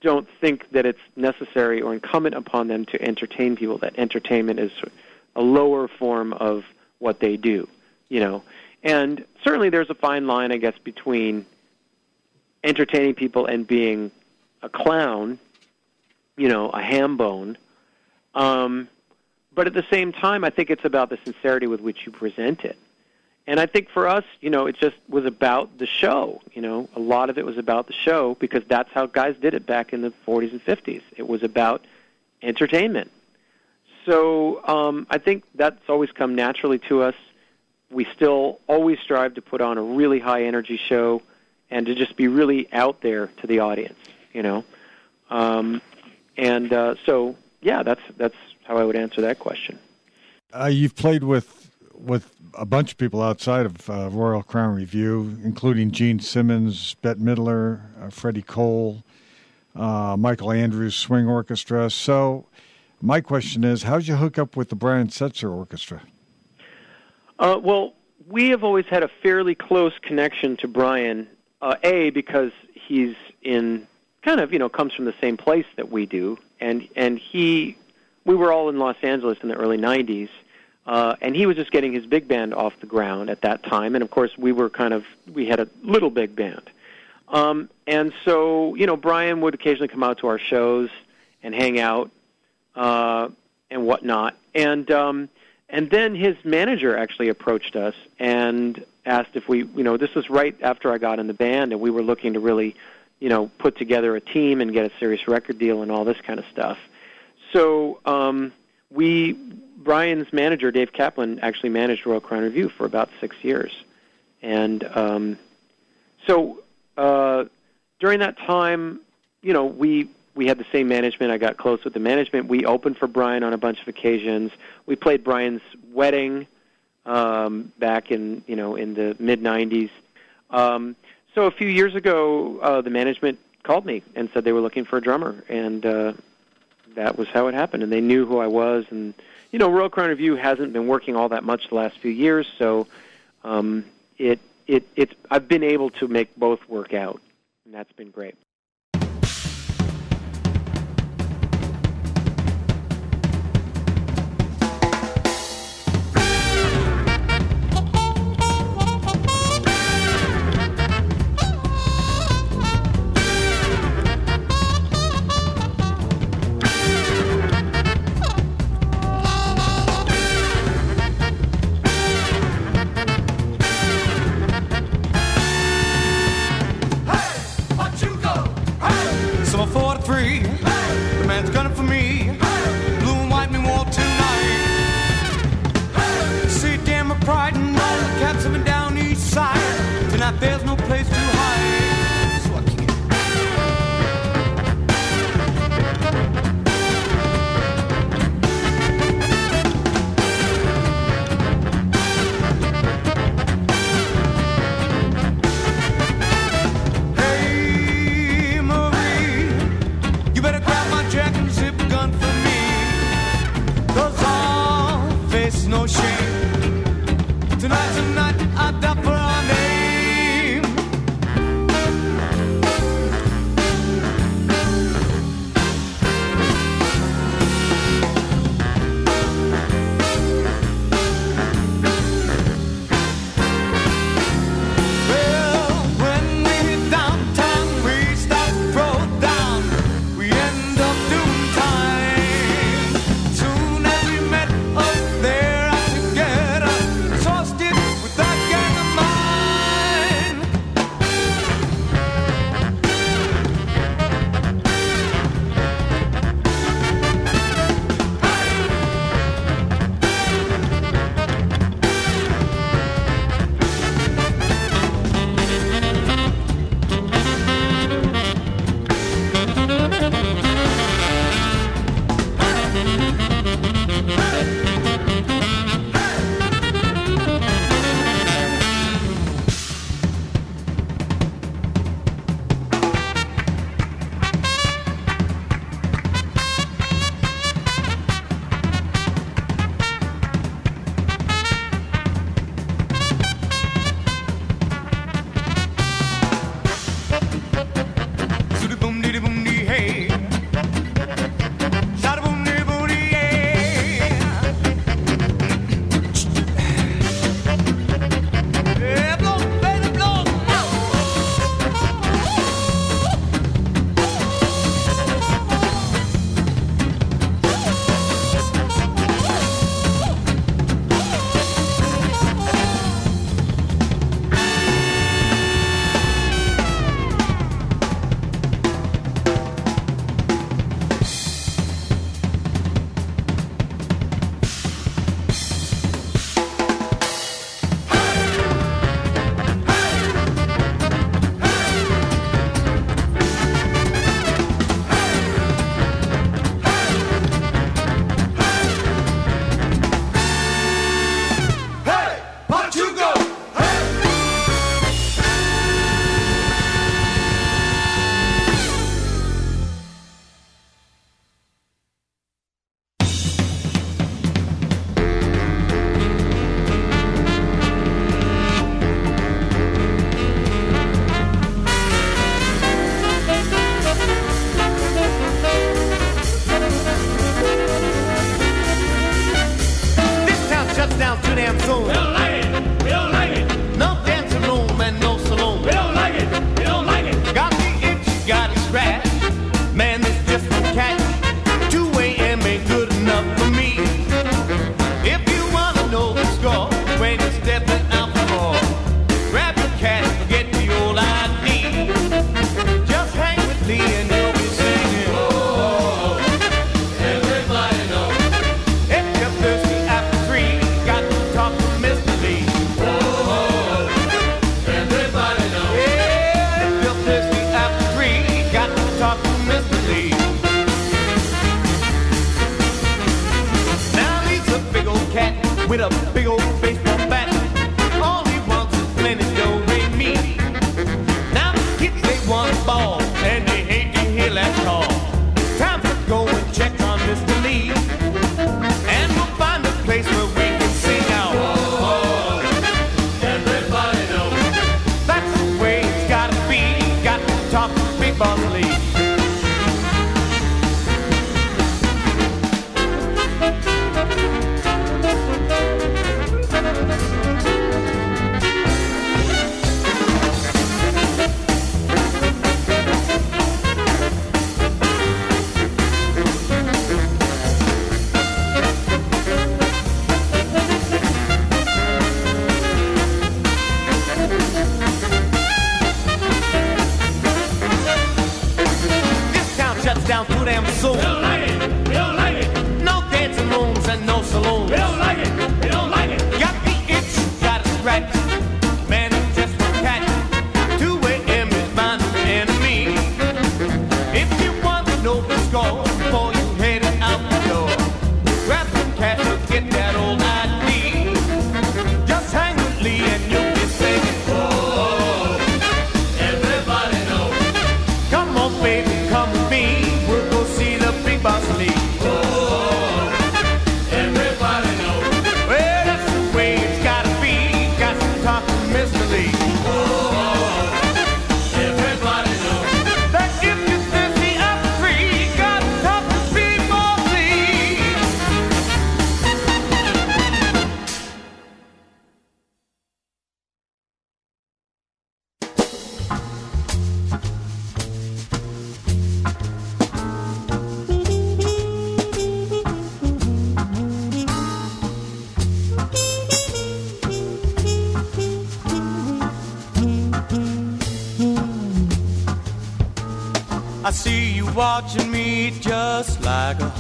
S2: don't think that it's necessary or incumbent upon them to entertain people. That entertainment is a lower form of what they do, you know. And certainly, there's a fine line, I guess, between entertaining people and being a clown, you know, a ham bone. Um, but at the same time, I think it's about the sincerity with which you present it. And I think for us, you know, it just was about the show. You know, a lot of it was about the show because that's how guys did it back in the 40s and 50s. It was about entertainment. So um, I think that's always come naturally to us. We still always strive to put on a really high energy show and to just be really out there to the audience. You know, um, and uh, so yeah, that's that's how I would answer that question.
S1: Uh, you've played with with a bunch of people outside of uh, Royal Crown Revue, including Gene Simmons, Bette Midler, uh, Freddie Cole, uh, Michael Andrews Swing Orchestra. So, my question is, how did you hook up with the Brian Setzer Orchestra?
S2: Uh, well, we have always had a fairly close connection to Brian. Uh, a because he's in kind of you know comes from the same place that we do, and and he we were all in Los Angeles in the early '90s uh, and he was just getting his big band off the ground at that time. And of course, we were kind of we had a little big band. Um, and so, you know, Brian would occasionally come out to our shows and hang out uh, and whatnot. And um, and then his manager actually approached us and asked if we, you know, this was right after I got in the band, and we were looking to really, you know, put together a team and get a serious record deal and all this kind of stuff. So um, we Brian's manager, Dave Kaplan, actually managed Royal Crown Revue for about six years, and um, so uh, during that time, you know, we we had the same management. I got close with the management. We opened for Brian on a bunch of occasions. We played Brian's wedding um, back in you know in the mid '90s. Um, so a few years ago, uh, the management called me and said they were looking for a drummer, and uh, that was how it happened. And they knew who I was, and you know, Royal Crown Revue hasn't been working all that much the last few years, so um, it it it's I've been able to make both work out, and that's been great.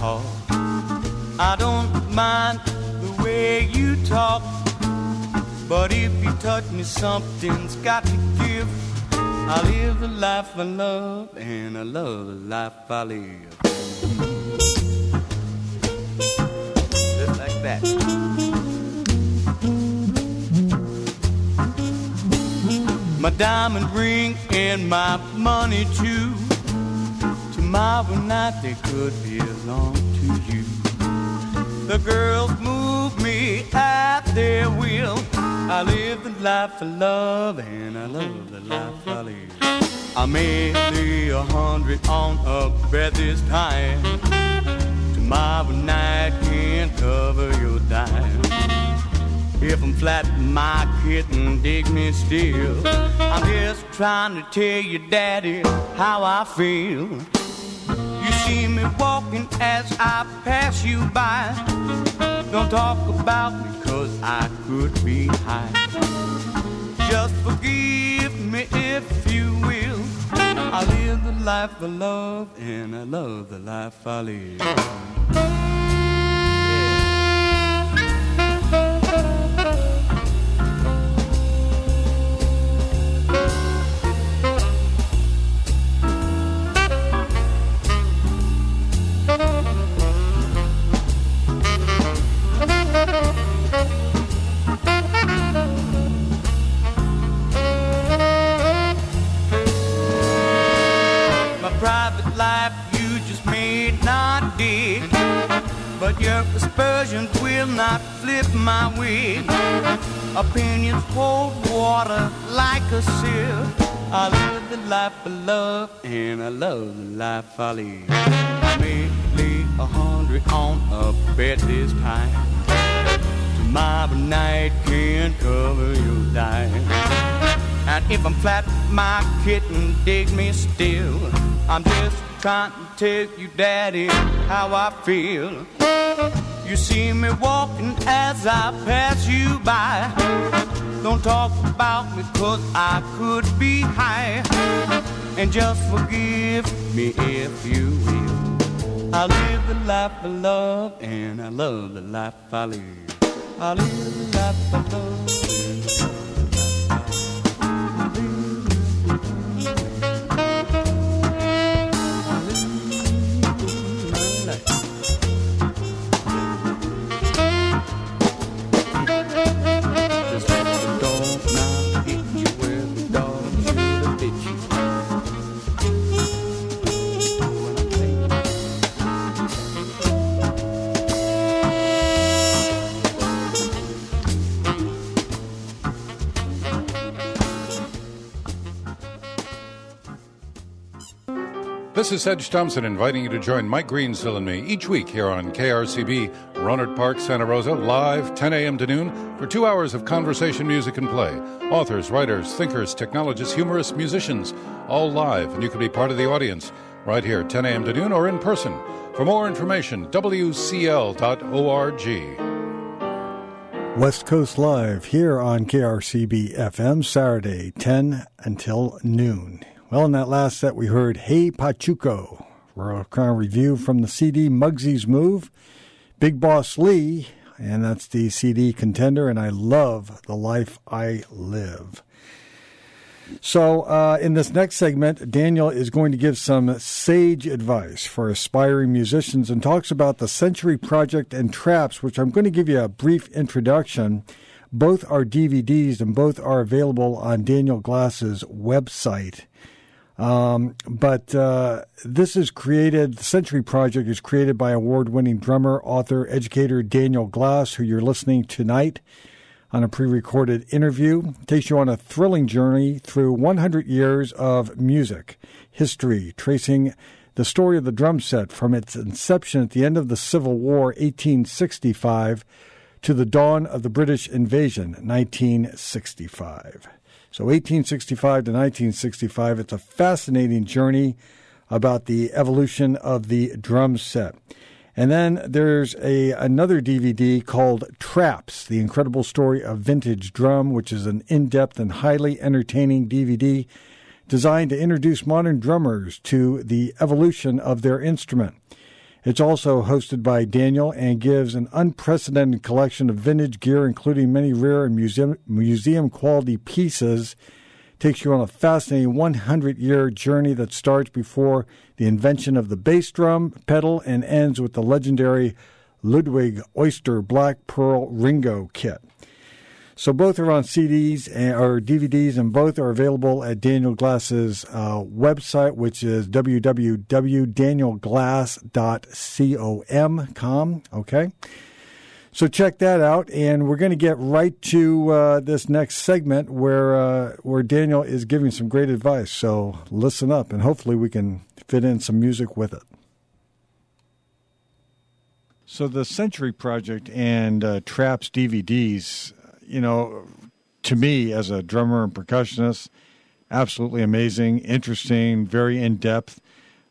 S4: I don't mind the way you talk, but if you touch me, something's got to give. I live the life I love, and I love the life I live. Just like that. My diamond ring and my money too. Tomorrow night they could belong to you. The girls move me at their will. I live the life I love and I love the life I live. I may lay a hundred on a bed this time. Tomorrow night can't cover your dime. If I'm flat, my kitten dig me still. I'm just trying to tell you, Daddy, how I feel. Me walking as I pass you by. Don't talk about me, cause I could be high. Just forgive me if you will. I live the life I love, and I love the life I live. Life you just may not dig, but your aspersions will not flip my wig. Opinions hold water like a sieve. I live the life I love, and I love the life I live. I may lay a hundred on a bed this time. Tomorrow night can't cover your dime. And if I'm flat, my kitten dig me still. I'm just trying to tell you, Daddy, how I feel. You see me walking as I pass you by. Don't talk about me, cause I could be high. And just forgive me if you will. I live the life I love, and I love the life I live. I live the life I love.
S10: This is Sedge Thompson inviting you to join Mike Greensill and me each week here on KRCB, Rohnert Park, Santa Rosa, live 10 a.m. to noon for two hours of conversation, music, and play. Authors, writers, thinkers, technologists, humorists, musicians, all live, and you can be part of the audience right here 10 a.m. to noon or in person. For more information, WCL.org.
S1: West Coast Live here on KRCB FM, Saturday, 10 until noon. Well, in that last set, we heard Hey Pachuco. Kind of review from the CD Mugzy's Move, Big Boss Lee, and that's the CD contender, and I love the life I live. So, uh, in this next segment, Daniel is going to give some sage advice for aspiring musicians and talks about the Century Project and Traps, which I'm going to give you a brief introduction. Both are DVDs and both are available on Daniel Glass's website. Um, but uh, this is created, the Century Project is created by award winning drummer, author, educator Daniel Glass, who you're listening tonight on a pre recorded interview. Takes you on a thrilling journey through 100 years of music history, tracing the story of the drum set from its inception at the end of the Civil War, 1865, to the dawn of the British invasion, 1965. So 1865 to 1965, it's a fascinating journey about the evolution of the drum set. And then there's a another DVD called Traps: The Incredible Story of Vintage Drum, which is an in-depth and highly entertaining DVD designed to introduce modern drummers to the evolution of their instrument. It's also hosted by Daniel and gives an unprecedented collection of vintage gear, including many rare and museum, museum quality pieces. Takes you on a fascinating 100 year journey that starts before the invention of the bass drum pedal and ends with the legendary Ludwig Oyster Black Pearl Ringo kit. So both are on CDs and, or DVDs, and both are available at Daniel Glass's uh, website, which is www.danielglass.com. Okay. So check that out, and we're going to get right to uh, this next segment where uh, where Daniel is giving some great advice. So listen up, and hopefully we can fit in some music with it. So the Century Project and uh, Traps DVDs you know, to me as a drummer and percussionist, absolutely amazing, interesting, very in depth.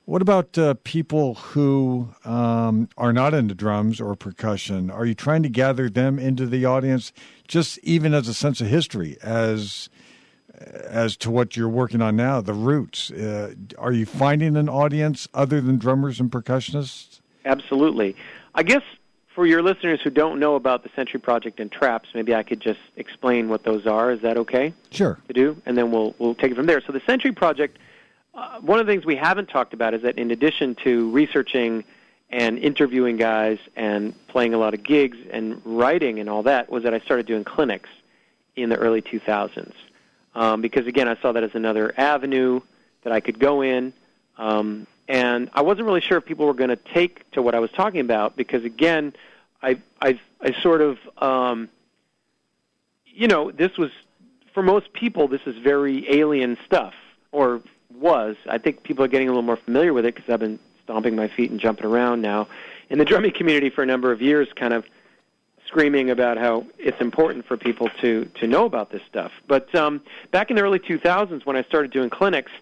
S1: What about uh, people who um, are not into drums or percussion? Are you trying to gather them into the audience, just even as a sense of history, as as to what you're working on now, the roots? Uh, are you finding an audience other than drummers and percussionists?
S2: Absolutely. I guess for your listeners who don't know about the Century Project and Traps, maybe I could just explain what those are. Is that okay?
S1: Sure.
S2: To do, and then we'll we'll take it from there. So the Century Project, uh, one of the things we haven't talked about is that in addition to researching and interviewing guys and playing a lot of gigs and writing and all that, was that I started doing clinics in the early 2000s. Um, because again, I saw that as another avenue that I could go in. Um, and I wasn't really sure if people were going to take to what I was talking about because again, I I I sort of um, you know this was for most people this is very alien stuff or was. I think people are getting a little more familiar with it because I've been stomping my feet and jumping around now in the drumming community for a number of years, kind of screaming about how it's important for people to to know about this stuff. But um, back in the early 2000s, when I started doing clinics,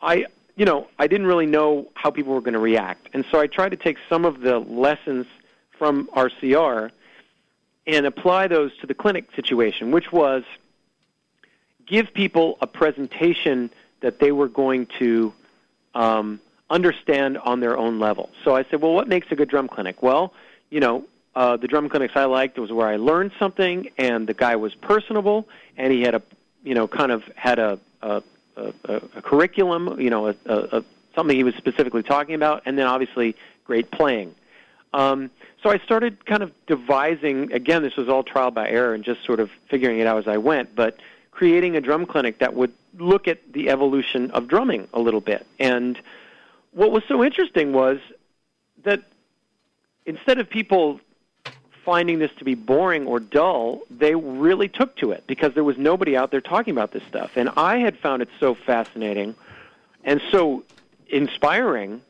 S2: I you know, I didn't really know how people were going to react. And so I tried to take some of the lessons from RCR and apply those to the clinic situation, which was give people a presentation that they were going to um, understand on their own level. So I said, well, what makes a good drum clinic? Well, you know, uh, the drum clinics I liked was where I learned something, and the guy was personable, and he had a, you know, kind of had a, a a, a, curriculum, you know, a, a, something he was specifically talking about, and then obviously great playing. Um, so I started kind of devising. Again, this was all trial by error and just sort of figuring it out as I went. But creating a drum clinic that would look at the evolution of drumming a little bit. And what was so interesting was that instead of people finding this to be boring or dull, they really took to it because there was nobody out there talking about this stuff. And I had found it so fascinating and so inspiring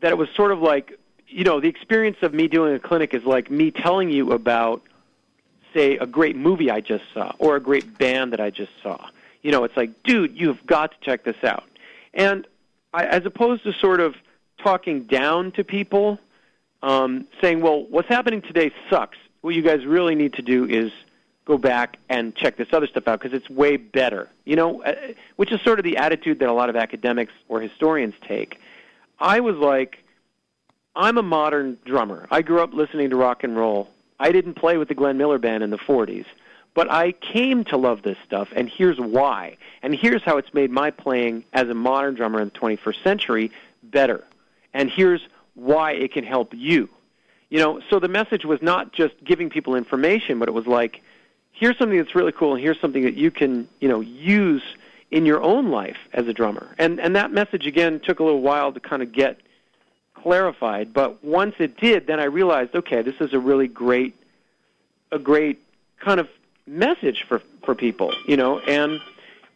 S2: that it was sort of like, you know, the experience of me doing a clinic is like me telling you about, say, a great movie I just saw or a great band that I just saw. You know, it's like, dude, you've got to check this out. And I, as opposed to sort of talking down to people, um, saying, well, what's happening today sucks. What you guys really need to do is go back and check this other stuff out because it's way better. You know, uh, which is sort of the attitude that a lot of academics or historians take. I was like, I'm a modern drummer. I grew up listening to rock and roll. I didn't play with the Glenn Miller Band in the 40s, but I came to love this stuff, and here's why. And here's how it's made my playing as a modern drummer in the 21st century better. And here's why it can help you. You know, so the message was not just giving people information, but it was like, here's something that's really cool, and here's something that you can, you know, use in your own life as a drummer. And and that message again took a little while to kind of get clarified, but once it did, then I realized, okay, this is a really great a great kind of message for for people, you know, and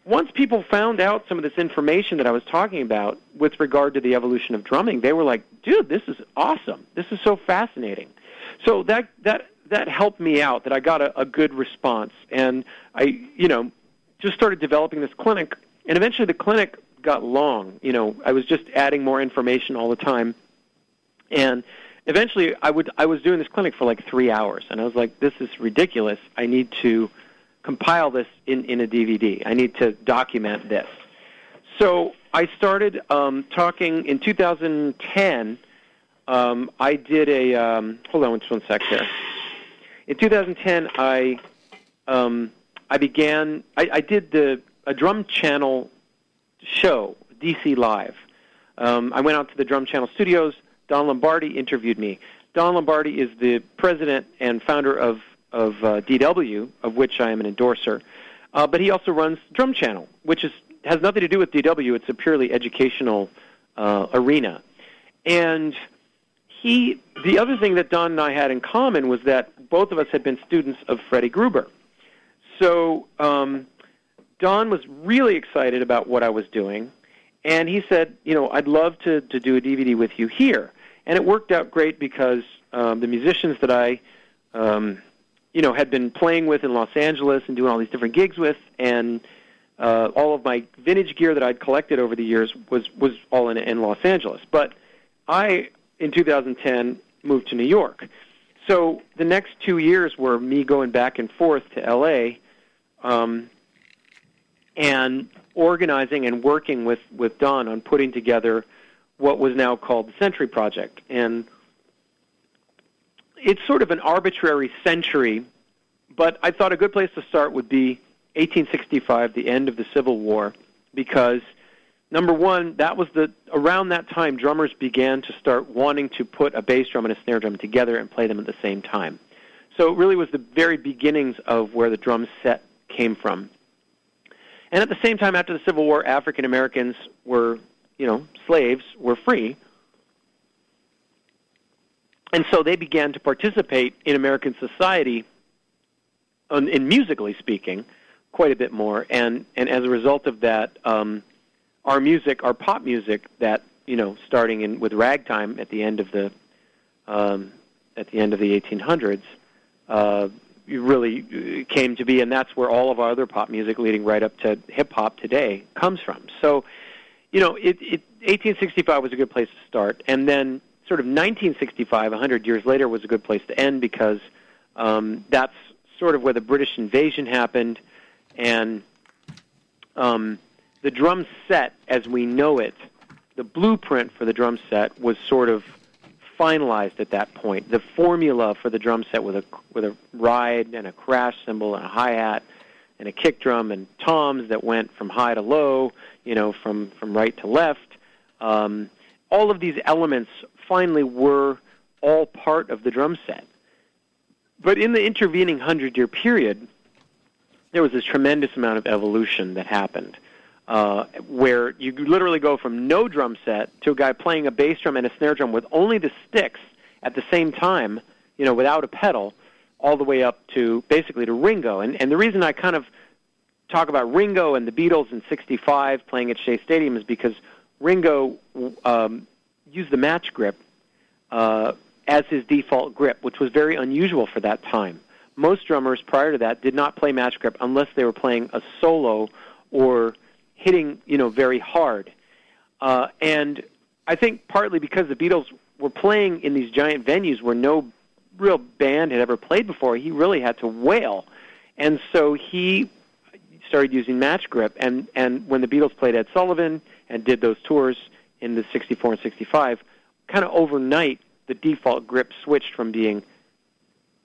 S2: once people found out some of this information that I was talking about with regard to the evolution of drumming, they were like, "Dude, this is awesome. This is so fascinating." So that that that helped me out. That I got a, a good response, and I, you know, just started developing this clinic. And eventually, the clinic got long. You know, I was just adding more information all the time, and eventually, I would I was doing this clinic for like three hours, and I was like, "This is ridiculous. I need to." Compile this in, in a DVD. I need to document this. So I started um, talking in 2010. Um, I did a um, hold on just one sec there. In 2010, I um, I began. I, I did the a drum channel show, DC Live. Um, I went out to the Drum Channel studios. Don Lombardi interviewed me. Don Lombardi is the president and founder of of uh, DW, of which I am an endorser. Uh, but he also runs Drum Channel, which is has nothing to do with DW. It's a purely educational uh, arena. And he, the other thing that Don and I had in common was that both of us had been students of Freddie Gruber. So um, Don was really excited about what I was doing, and he said, you know, I'd love to, to do a DVD with you here. And it worked out great because um, the musicians that I um, you know, had been playing with in Los Angeles and doing all these different gigs with, and uh, all of my vintage gear that I'd collected over the years was was all in, in Los Angeles. But I, in 2010, moved to New York. So the next two years were me going back and forth to LA, um, and organizing and working with with Don on putting together what was now called the Century Project, and it's sort of an arbitrary century, but I thought a good place to start would be 1865, the end of the Civil War, because number one, that was the around that time drummers began to start wanting to put a bass drum and a snare drum together and play them at the same time. So it really was the very beginnings of where the drum set came from. And at the same time, after the Civil War, African Americans were, you know, slaves, were free, and so they began to participate in American society, in musically speaking, quite a bit more. And and as a result of that, um, our music, our pop music, that you know, starting in with ragtime at the end of the um, at the end of the 1800s, uh, really came to be, and that's where all of our other pop music, leading right up to hip hop today, comes from. So, you know, it, it 1865 was a good place to start, and then sort of 1965, 100 years later, was a good place to end because um, that's sort of where the British invasion happened, and um, the drum set, as we know it, the blueprint for the drum set was sort of finalized at that point. The formula for the drum set with a with a ride and a crash cymbal and a hi hat and a kick drum and toms that went from high to low, you know, from from right to left. Um, all of these elements finally were all part of the drum set. But in the intervening hundred year period, there was this tremendous amount of evolution that happened. Uh, where you literally go from no drum set to a guy playing a bass drum and a snare drum with only the sticks at the same time, you know, without a pedal, all the way up to basically to Ringo. And and the reason I kind of talk about Ringo and the Beatles in '65 playing at Shea Stadium is because Ringo um, used the match grip uh, as his default grip, which was very unusual for that time. Most drummers prior to that did not play match grip unless they were playing a solo or hitting, you know, very hard. Uh, and I think partly because the Beatles were playing in these giant venues where no real band had ever played before, he really had to wail. And so he started using match grip. And, and when the Beatles played Ed Sullivan and did those tours in the 64 and 65, kind of overnight, the default grip switched from being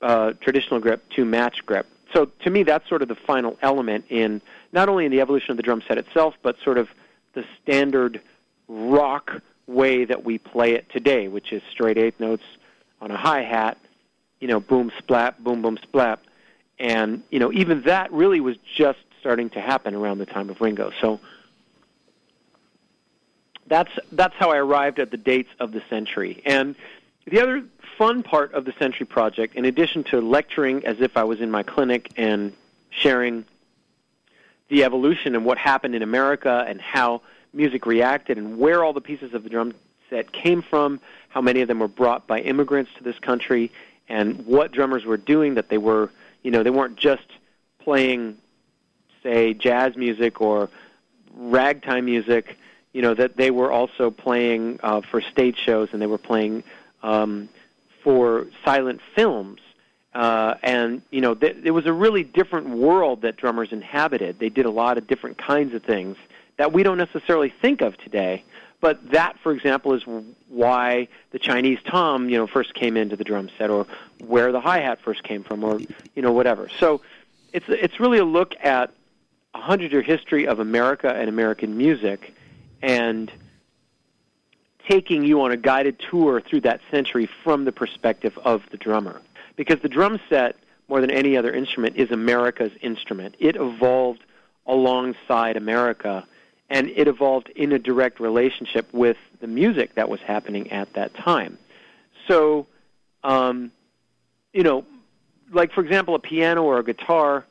S2: uh, traditional grip to match grip. So to me, that's sort of the final element in not only in the evolution of the drum set itself, but sort of the standard rock way that we play it today, which is straight eighth notes on a hi hat, you know, boom splat, boom boom splat, and you know even that really was just starting to happen around the time of Ringo. So that's that's how I arrived at the dates of the century. And the other fun part of the Century Project, in addition to lecturing as if I was in my clinic and sharing the evolution and what happened in America and how music reacted and where all the pieces of the drum set came from, how many of them were brought by immigrants to this country, and what drummers were doing that they were, you know, they weren't just playing, say, jazz music or ragtime music, you know, that they were also playing uh, for stage shows and they were playing um, for silent films. Uh, and you know, th- it was a really different world that drummers inhabited. They did a lot of different kinds of things that we don't necessarily think of today. But that, for example, is why the Chinese tom, you know, first came into the drum set, or where the hi hat first came from, or you know, whatever. So, it's it's really a look at a hundred-year history of America and American music, and taking you on a guided tour through that century from the perspective of the drummer. Because the drum set, more than any other instrument, is America's instrument. It evolved alongside America and it evolved in a direct relationship with the music that was happening at that time. So, um, you know, like for example, a piano or a guitar,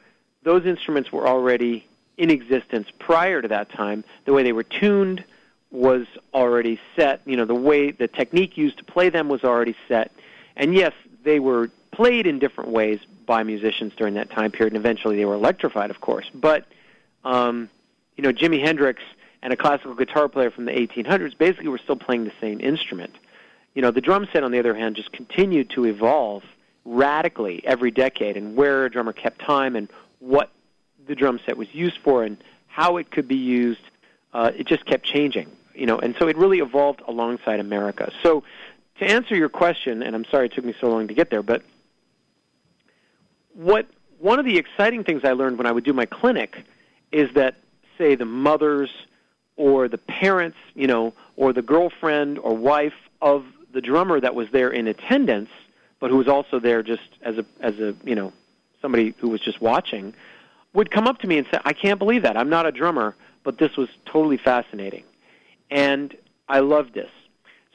S2: those instruments were already in existence prior to that time. The way they were tuned was already set. You know, the way the technique used to play them was already set. And yes, they were played in different ways by musicians during that time period, and eventually they were electrified, of course. But um, you know, Jimi Hendrix and a classical guitar player from the 1800s basically were still playing the same instrument. You know, the drum set, on the other hand, just continued to evolve radically every decade, and where a drummer kept time and what the drum set was used for and how it could be used, uh, it just kept changing. You know, and so it really evolved alongside America. So, to answer your question, and I'm sorry it took me so long to get there, but what one of the exciting things I learned when I would do my clinic is that say the mothers or the parents, you know, or the girlfriend or wife of the drummer that was there in attendance, but who was also there just as a as a you know somebody who was just watching, would come up to me and say, "I can't believe that. I'm not a drummer, but this was totally fascinating," and I loved this.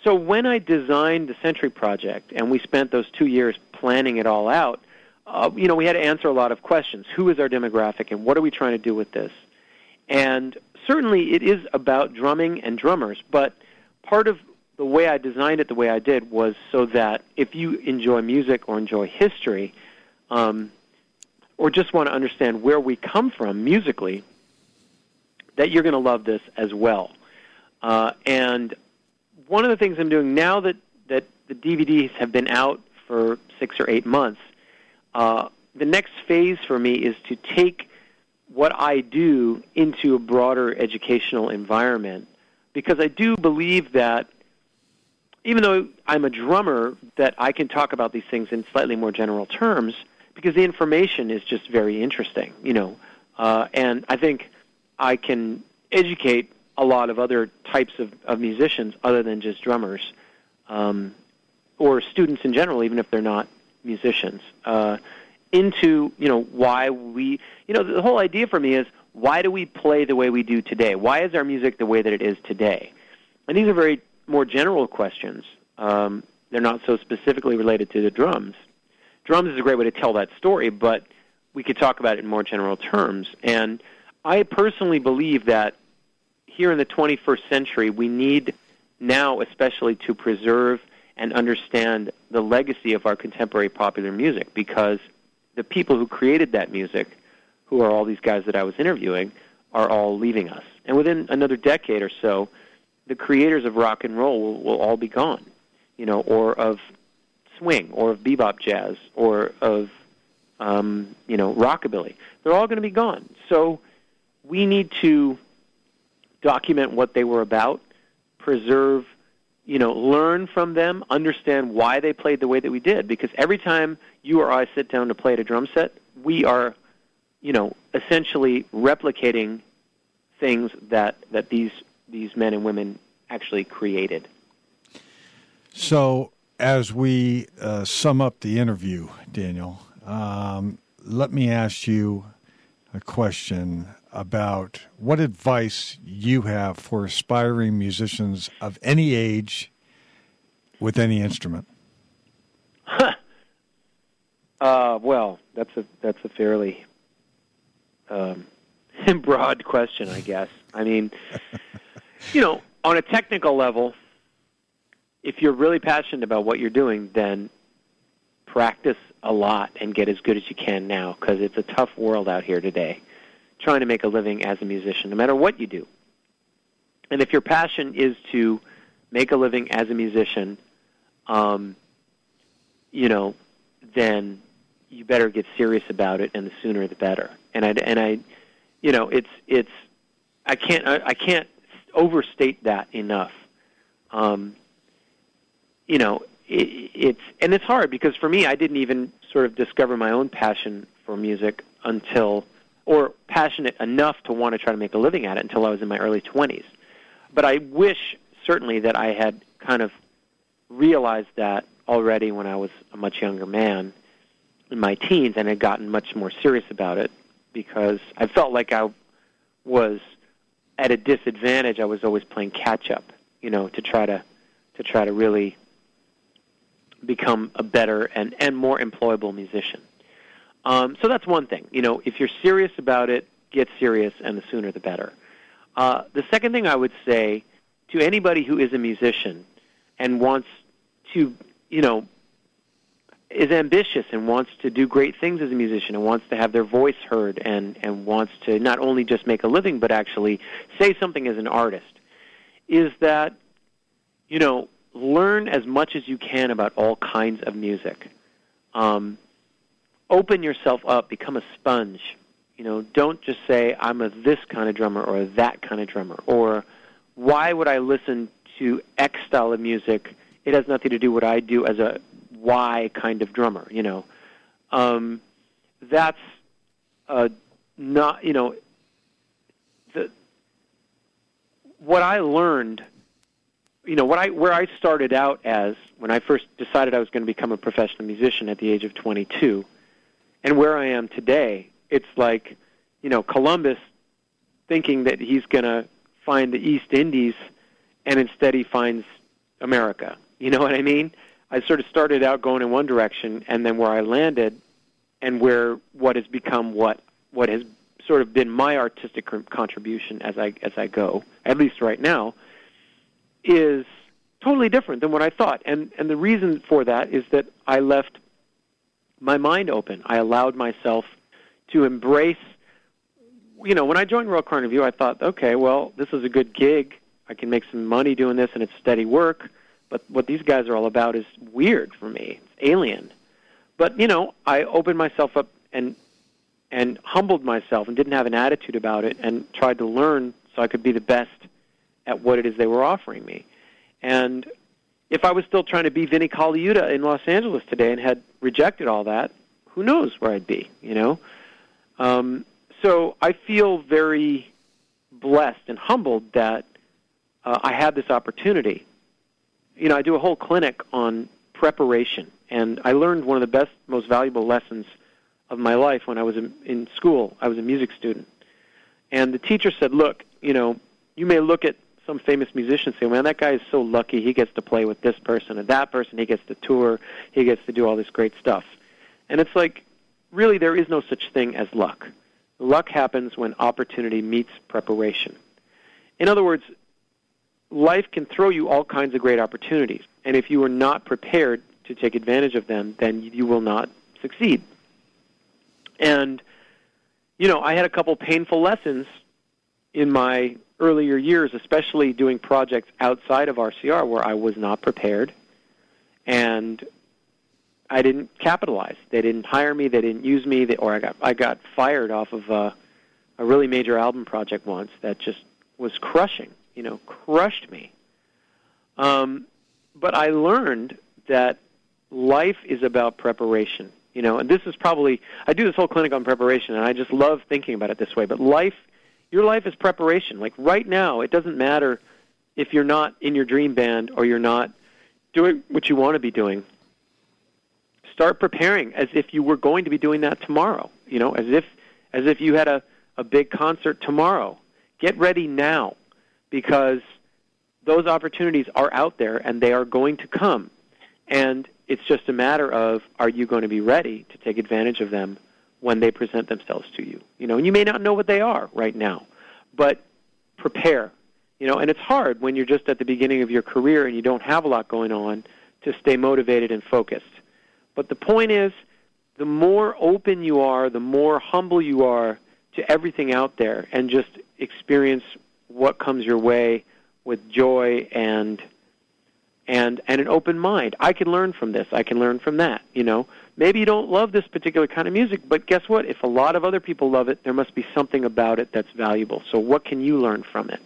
S2: So when I designed the Century Project, and we spent those two years planning it all out, uh, you know, we had to answer a lot of questions. Who is our demographic, and what are we trying to do with this? And certainly it is about drumming and drummers, but part of the way I designed it the way I did was so that if you enjoy music or enjoy history, um, or just want to understand where we come from musically, that you're going to love this as well. Uh, and one of the things I'm doing now that, that the DVDs have been out for six or eight months, uh, the next phase for me is to take what I do into a broader educational environment because I do believe that even though I'm a drummer that I can talk about these things in slightly more general terms because the information is just very interesting, you know. Uh, and I think I can educate a lot of other types of, of musicians other than just drummers um, or students in general, even if they're not musicians. Uh, into you know why we you know the whole idea for me is why do we play the way we do today? Why is our music the way that it is today? And these are very more general questions. Um, they're not so specifically related to the drums. Drums is a great way to tell that story, but we could talk about it in more general terms. And I personally believe that here in the 21st century, we need now, especially, to preserve and understand the legacy of our contemporary popular music because the people who created that music, who are all these guys that I was interviewing, are all leaving us. And within another decade or so, the creators of rock and roll will, will all be gone, you know, or of swing, or of bebop jazz, or of um, you know rockabilly. They're all going to be gone. So we need to document what they were about, preserve, you know, learn from them, understand why they played the way that we did. Because every time you or I sit down to play at a drum set, we are, you know, essentially replicating things that that these these men and women actually created.
S1: So, as we uh, sum up the interview, Daniel, um, let me ask you a question about what advice you have for aspiring musicians of any age with any instrument. [laughs]
S2: uh, well, that's a that's a fairly um, [laughs] broad question, I guess. I mean, [laughs] you know, on a technical level, if you're really passionate about what you're doing, then practice a lot and get as good as you can now because it's a tough world out here today trying to make a living as a musician, no matter what you do. And if your passion is to make a living as a musician, um, you know, then you better get serious about it, and the sooner the better. And I and I, you know, it's it's I can't I, I can't overstate that enough. Um, you know, it, it's and it's hard because for me, I didn't even sort of discover my own passion for music until or passionate enough to want to try to make a living at it until I was in my early 20s. But I wish certainly that I had kind of realized that already when I was a much younger man in my teens and had gotten much more serious about it because I felt like I was at a disadvantage. I was always playing catch up, you know, to try to to try to really become a better and and more employable musician. Um, so that's one thing. You know, if you're serious about it, get serious, and the sooner the better. Uh, the second thing I would say to anybody who is a musician and wants to, you know, is ambitious and wants to do great things as a musician and wants to have their voice heard and, and wants to not only just make a living but actually say something as an artist is that, you know, learn as much as you can about all kinds of music. Um, open yourself up, become a sponge. You know, don't just say I'm a this kind of drummer or a that kind of drummer or why would I listen to X style of music? It has nothing to do with what I do as a Y kind of drummer. You know, um, that's uh, not you know the what I learned. You know what I where I started out as when I first decided I was going to become a professional musician at the age of 22 and where I am today, it's like, you know, Columbus thinking that he's going to find the East Indies, and instead he finds America. You know what I mean? I sort of started out going in one direction, and then where I landed, and where what has become what what has sort of been my artistic contribution as I as I go, at least right now, is totally different than what I thought. And and the reason for that is that I left my mind open. I allowed myself to embrace. You know, when I joined Royal Crown Revue, I thought, okay, well, this is a good gig. I can make some money doing this, and it's steady work. But what these guys are all about is weird for me. It's alien. But you know, I opened myself up and and humbled myself and didn't have an attitude about it, and tried to learn so I could be the best at what it is they were offering me. And if I was still trying to be Vinnie Colaiuta in Los Angeles today and had rejected all that, who knows where I'd be, you know? Um, so I feel very blessed and humbled that uh, I had this opportunity. You know, I do a whole clinic on preparation, and I learned one of the best, most valuable lessons of my life when I was in, in school. I was a music student. And the teacher said, look, you know, you may look at some famous musicians say, "Man, that guy is so lucky. He gets to play with this person and that person. He gets to tour. He gets to do all this great stuff." And it's like, really, there is no such thing as luck. Luck happens when opportunity meets preparation. in other words, life can throw you all kinds of great opportunities, and if you are not prepared to take advantage of them, then you will not succeed. And you know, I had a couple painful lessons in my earlier years, especially doing projects outside of RCR where I was not prepared and I didn't capitalize. They didn't hire me, they didn't use me, they, or I got I got fired off of a, a really major album project once that just was crushing, you know, crushed me. Um, but I learned that life is about preparation you know and this is probably i do this whole clinic on preparation and i just love thinking about it this way but life your life is preparation. Like right now it doesn't matter if you're not in your dream band or you're not doing what you want to be doing. Start preparing as if you were going to be doing that tomorrow you know as if as if you had a a big concert tomorrow. Get ready now because those opportunities are out there and they are going to come. And it's just a matter of are you going to be ready to take advantage of them when they present themselves to you. You know, and you may not know what they are right now, but prepare. You know, and it's hard when you're just at the beginning of your career and you don't have a lot going on to stay motivated and focused. But the point is, the more open you are, the more humble you are to everything out there and just experience what comes your way with joy and and and an open mind. I can learn from this. I can learn from that. You know, maybe you don't love this particular kind of music, but guess what? If a lot of other people love it, there must be something about it that's valuable. So what can you learn from it?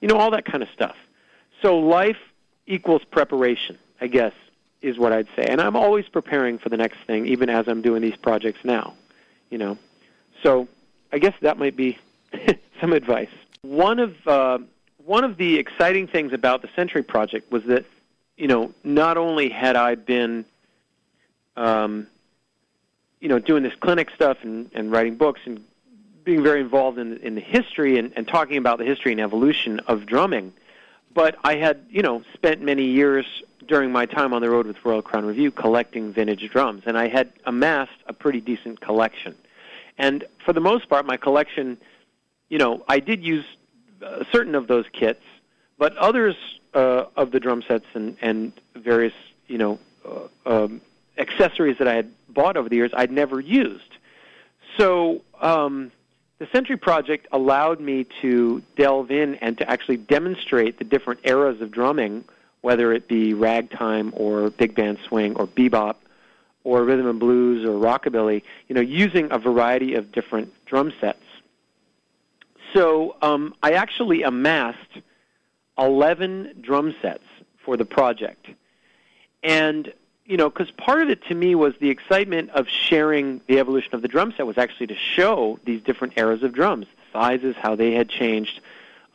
S2: You know, all that kind of stuff. So life equals preparation, I guess, is what I'd say. And I'm always preparing for the next thing, even as I'm doing these projects now. You know, so I guess that might be [laughs] some advice. One of uh, one of the exciting things about the Century Project was that, you know, not only had I been, um, you know, doing this clinic stuff and, and writing books and being very involved in, in the history and, and talking about the history and evolution of drumming, but I had, you know, spent many years during my time on the road with Royal Crown Revue collecting vintage drums, and I had amassed a pretty decent collection. And for the most part, my collection, you know, I did use uh, certain of those kits, but others uh, of the drum sets and, and various you know uh, um, accessories that I had bought over the years I'd never used. So um, the Century Project allowed me to delve in and to actually demonstrate the different eras of drumming, whether it be ragtime or big band swing or bebop or rhythm and blues or rockabilly, you know, using a variety of different drum sets. So um, I actually amassed 11 drum sets for the project. And, you know, because part of it to me was the excitement of sharing the evolution of the drum set was actually to show these different eras of drums, sizes, how they had changed,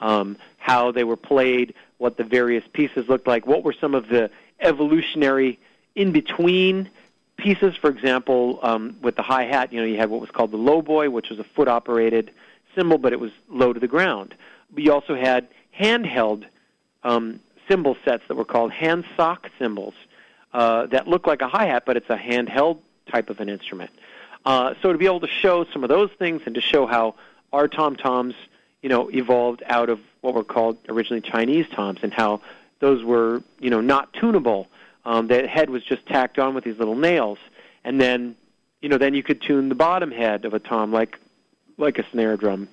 S2: um, how they were played, what the various pieces looked like, what were some of the evolutionary in between pieces. For example, um, with the hi hat, you know, you had what was called the low boy, which was a foot operated cymbal, but it was low to the ground. But you also had handheld um, cymbal sets that were called hand sock cymbals uh, that look like a hi hat, but it's a handheld type of an instrument. Uh, so to be able to show some of those things and to show how our tom toms, you know, evolved out of what were called originally Chinese toms, and how those were, you know, not tunable. Um, the head was just tacked on with these little nails, and then, you know, then you could tune the bottom head of a tom like like a snare drum,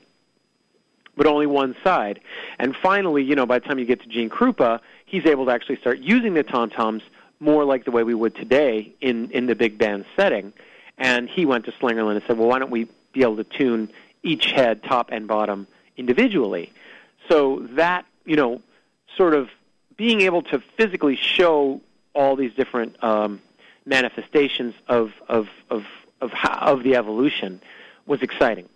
S2: but only one side. And finally, you know, by the time you get to Gene Krupa, he's able to actually start using the tom toms more like the way we would today in in the big band setting. And he went to Slingerland and said, "Well, why don't we be able to tune each head, top and bottom, individually?" So that you know, sort of being able to physically show all these different um, manifestations of of of of, how, of the evolution was exciting.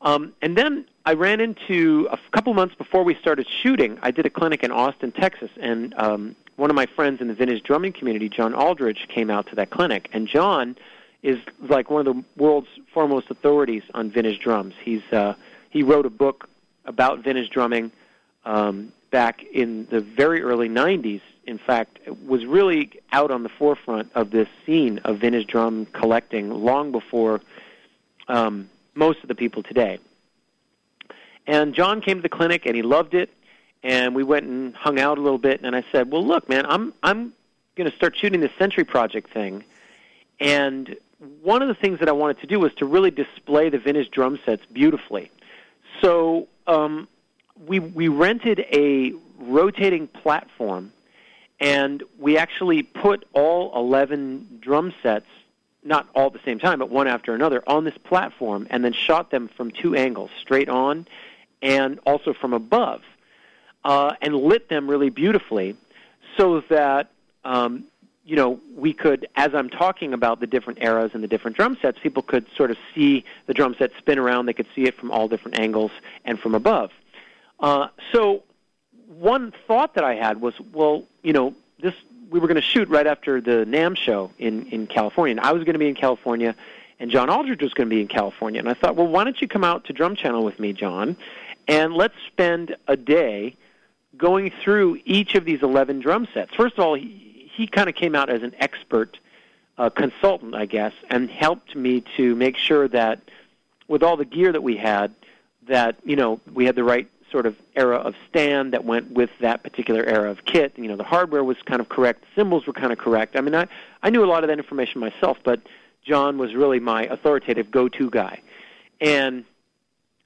S2: Um, and then I ran into a couple months before we started shooting. I did a clinic in Austin, Texas, and um, one of my friends in the vintage drumming community, John Aldridge, came out to that clinic. And John is like one of the world's foremost authorities on vintage drums. He's uh, he wrote a book about vintage drumming um, back in the very early '90s. In fact, was really out on the forefront of this scene of vintage drum collecting long before um, most of the people today. And John came to the clinic and he loved it, and we went and hung out a little bit. And I said, "Well, look, man, I'm I'm going to start shooting this Century Project thing, and one of the things that I wanted to do was to really display the vintage drum sets beautifully. So um, we we rented a rotating platform, and we actually put all 11 drum sets, not all at the same time, but one after another, on this platform, and then shot them from two angles, straight on, and also from above, uh, and lit them really beautifully, so that um, you know, we could, as I'm talking about the different eras and the different drum sets, people could sort of see the drum set spin around. They could see it from all different angles and from above. Uh, so, one thought that I had was, well, you know, this we were going to shoot right after the NAMM show in in California, and I was going to be in California, and John Aldridge was going to be in California, and I thought, well, why don't you come out to Drum Channel with me, John, and let's spend a day going through each of these 11 drum sets. First of all, he, he kind of came out as an expert uh, consultant, I guess, and helped me to make sure that with all the gear that we had, that you know we had the right sort of era of stand that went with that particular era of kit. You know, the hardware was kind of correct, the cymbals were kind of correct. I mean, I I knew a lot of that information myself, but John was really my authoritative go-to guy, and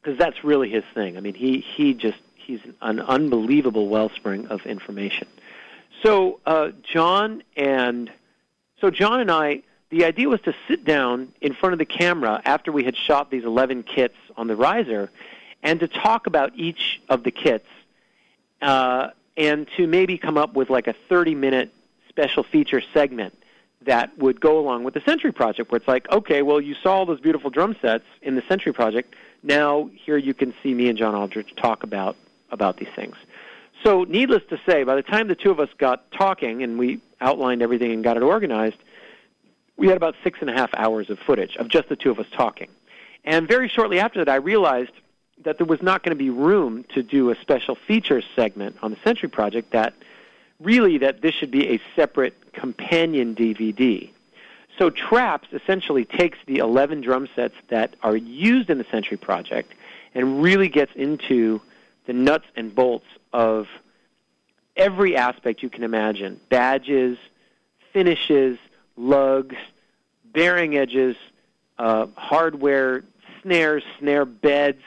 S2: because that's really his thing. I mean, he he just he's an unbelievable wellspring of information. So uh, John and so John and I, the idea was to sit down in front of the camera after we had shot these 11 kits on the riser, and to talk about each of the kits, uh, and to maybe come up with like a 30-minute special feature segment that would go along with the Century Project, where it's like, okay, well, you saw all those beautiful drum sets in the Century Project. Now here you can see me and John Aldridge talk about about these things. So, needless to say, by the time the two of us got talking and we outlined everything and got it organized, we had about six and a half hours of footage of just the two of us talking. And very shortly after that, I realized that there was not going to be room to do a special features segment on the Century Project. That really that this should be a separate companion DVD. So Traps essentially takes the 11 drum sets that are used in the Century Project and really gets into the nuts and bolts of every aspect you can imagine badges, finishes, lugs, bearing edges, uh, hardware, snares, snare beds,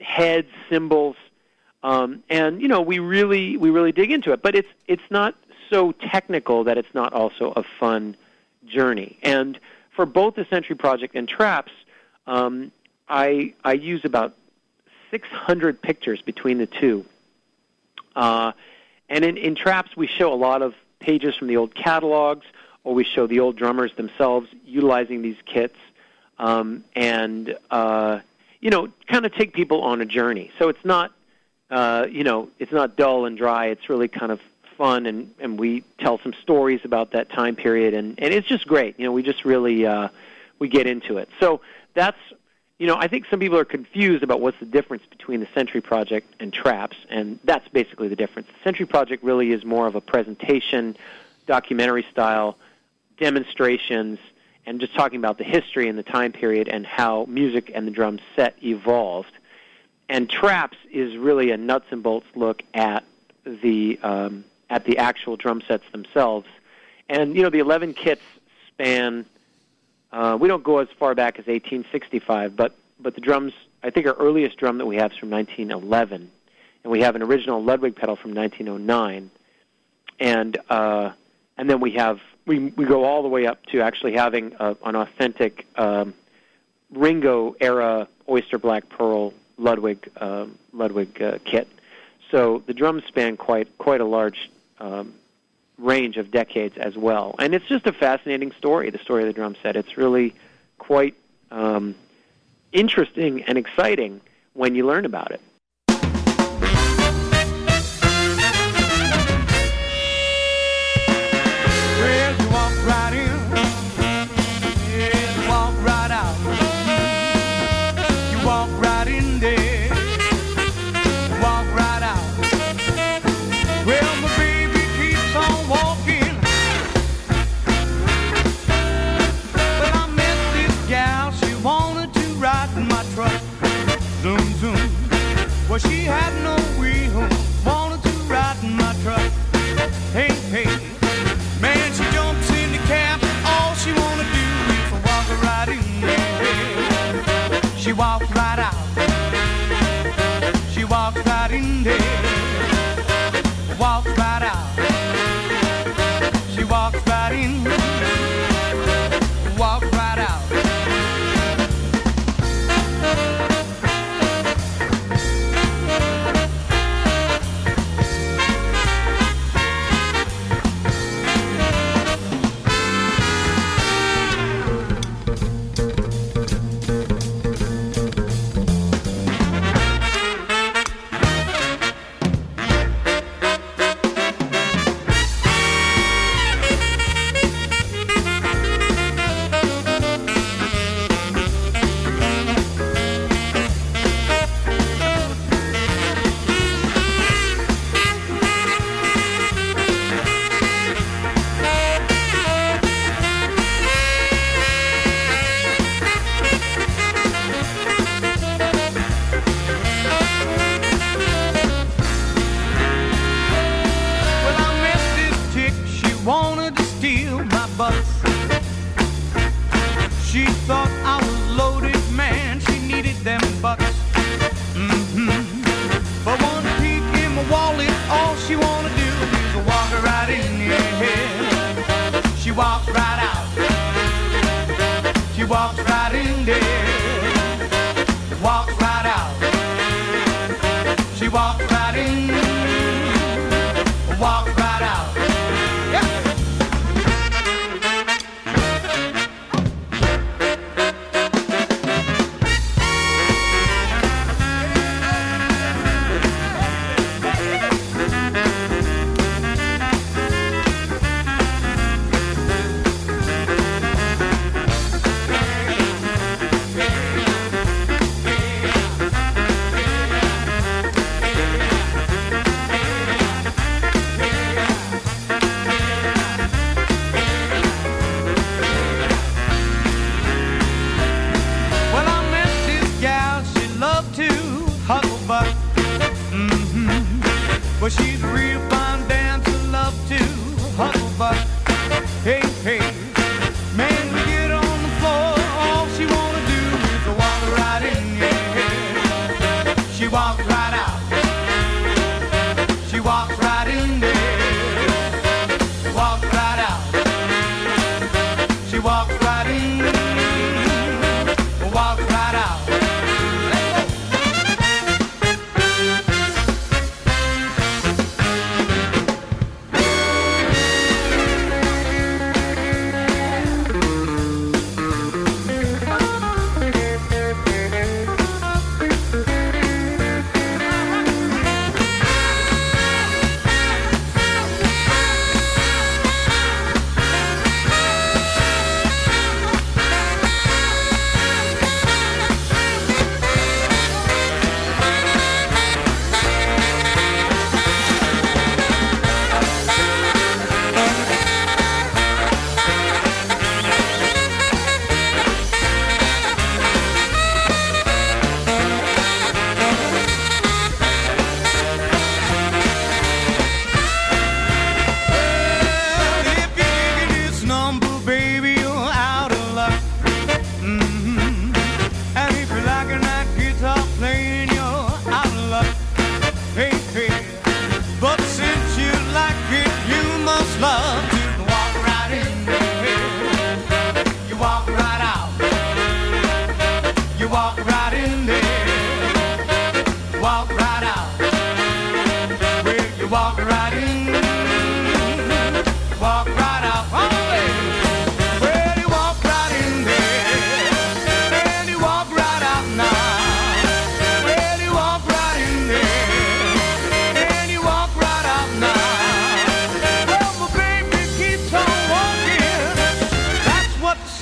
S2: heads, cymbals. Um, and you know we really we really dig into it, but it's it's not so technical that it's not also a fun journey. And for both the Century Project and Traps, um, I I use about 600 pictures between the two. Uh, and in, in Traps, we show a lot of pages from the old catalogs, or we show the old drummers themselves utilizing these kits, um, and uh, you know, kind of take people on a journey. So it's not, uh, you know, it's not dull and dry. It's really kind of fun, and and we tell some stories about that time period, and and it's just great. You know, we just really uh, we get into it. So that's you know, I think some people are confused about what's the difference between the Century Project and Traps, and that's basically the difference. The Century Project really is more of a presentation, documentary style, demonstrations, and just talking about the history and the time period and how music and the drum set evolved. And Traps is really a nuts and bolts look at the um, at the actual drum sets themselves. And you know, the 11 kits span uh, we don't go as far back as 1865, but but the drums. I think our earliest drum that we have is from 1911, and we have an original Ludwig pedal from 1909, and uh, and then we have we we go all the way up to actually having a, an authentic um, Ringo era Oyster Black Pearl Ludwig uh, Ludwig uh, kit. So the drums span quite quite a large um, range of decades as well. And it's just a fascinating story, the story of the drum set. It's really quite um, interesting and exciting when you learn about it.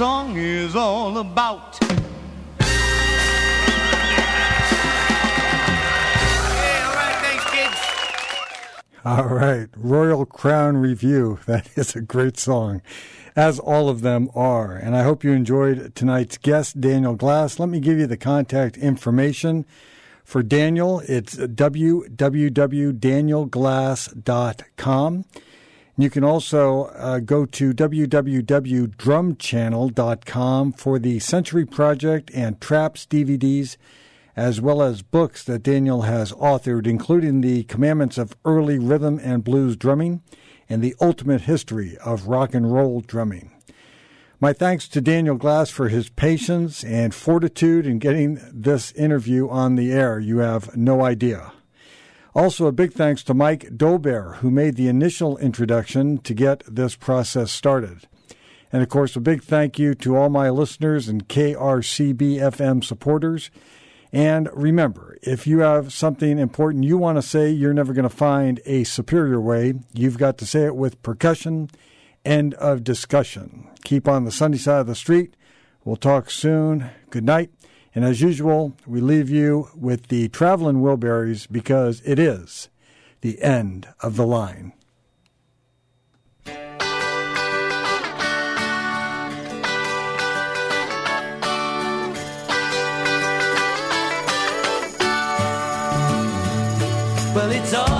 S4: Song is all about. Hey, all right, thanks, kids.
S1: All right, Royal Crown Revue. [laughs] That is a great song, as all of them are. And I hope you enjoyed tonight's guest, Daniel Glass. Let me give you the contact information for Daniel. It's www.danielglass.com. You can also uh, go to www.drumchannel.com for the Century Project and Traps DVDs, as well as books that Daniel has authored, including The Commandments of Early Rhythm and Blues Drumming and The Ultimate History of Rock and Roll Drumming. My thanks to Daniel Glass for his patience and fortitude in getting this interview on the air. You have no idea. Also, a big thanks to Mike Dober, who made the initial introduction to get this process started. And of course, a big thank you to all my listeners and KRCB FM supporters. And remember, if you have something important you want to say, you're never going to find a superior way. You've got to say it with percussion. End of discussion. Keep on the sunny side of the street. We'll talk soon. Good night. And as usual, we leave you with the Traveling Wilburys because it is the end of the line.
S4: Well, it's alright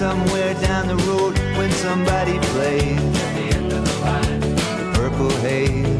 S4: somewhere
S11: down the road when somebody plays the purple haze.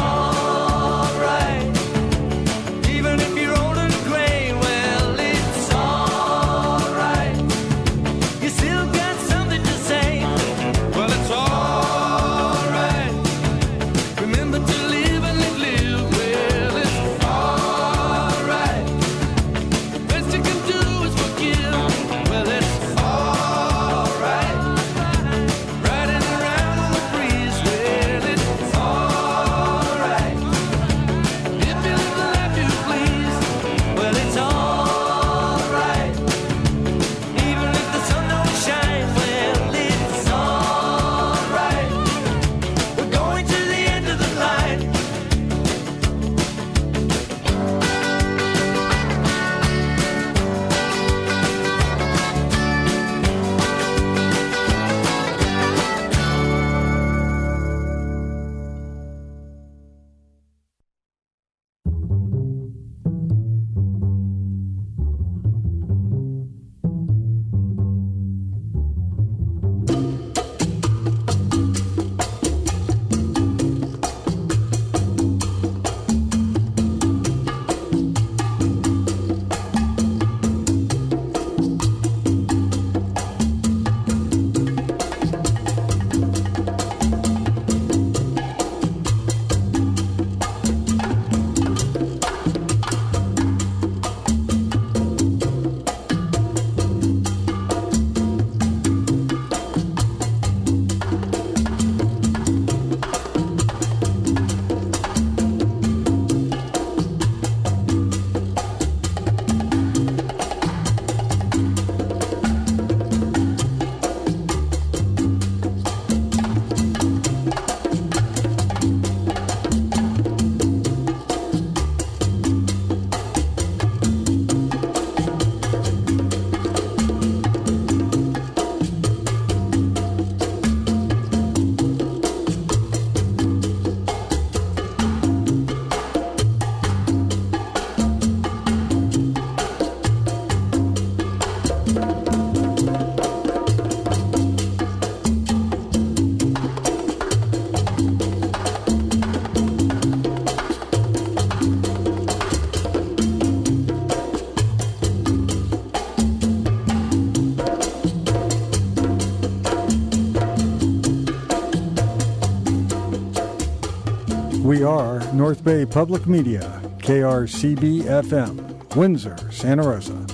S1: North Bay Public Media, KRCB FM, Windsor, Santa Rosa.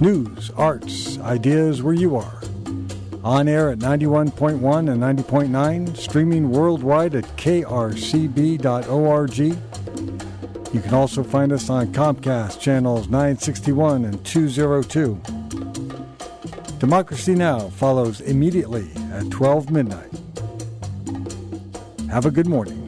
S1: News, arts, ideas where you are. On air at 91.1 and 90.9, streaming worldwide at krcb.org. You can also find us on Comcast channels 961 and 202. Democracy Now! follows immediately at 12 midnight. Have a good morning.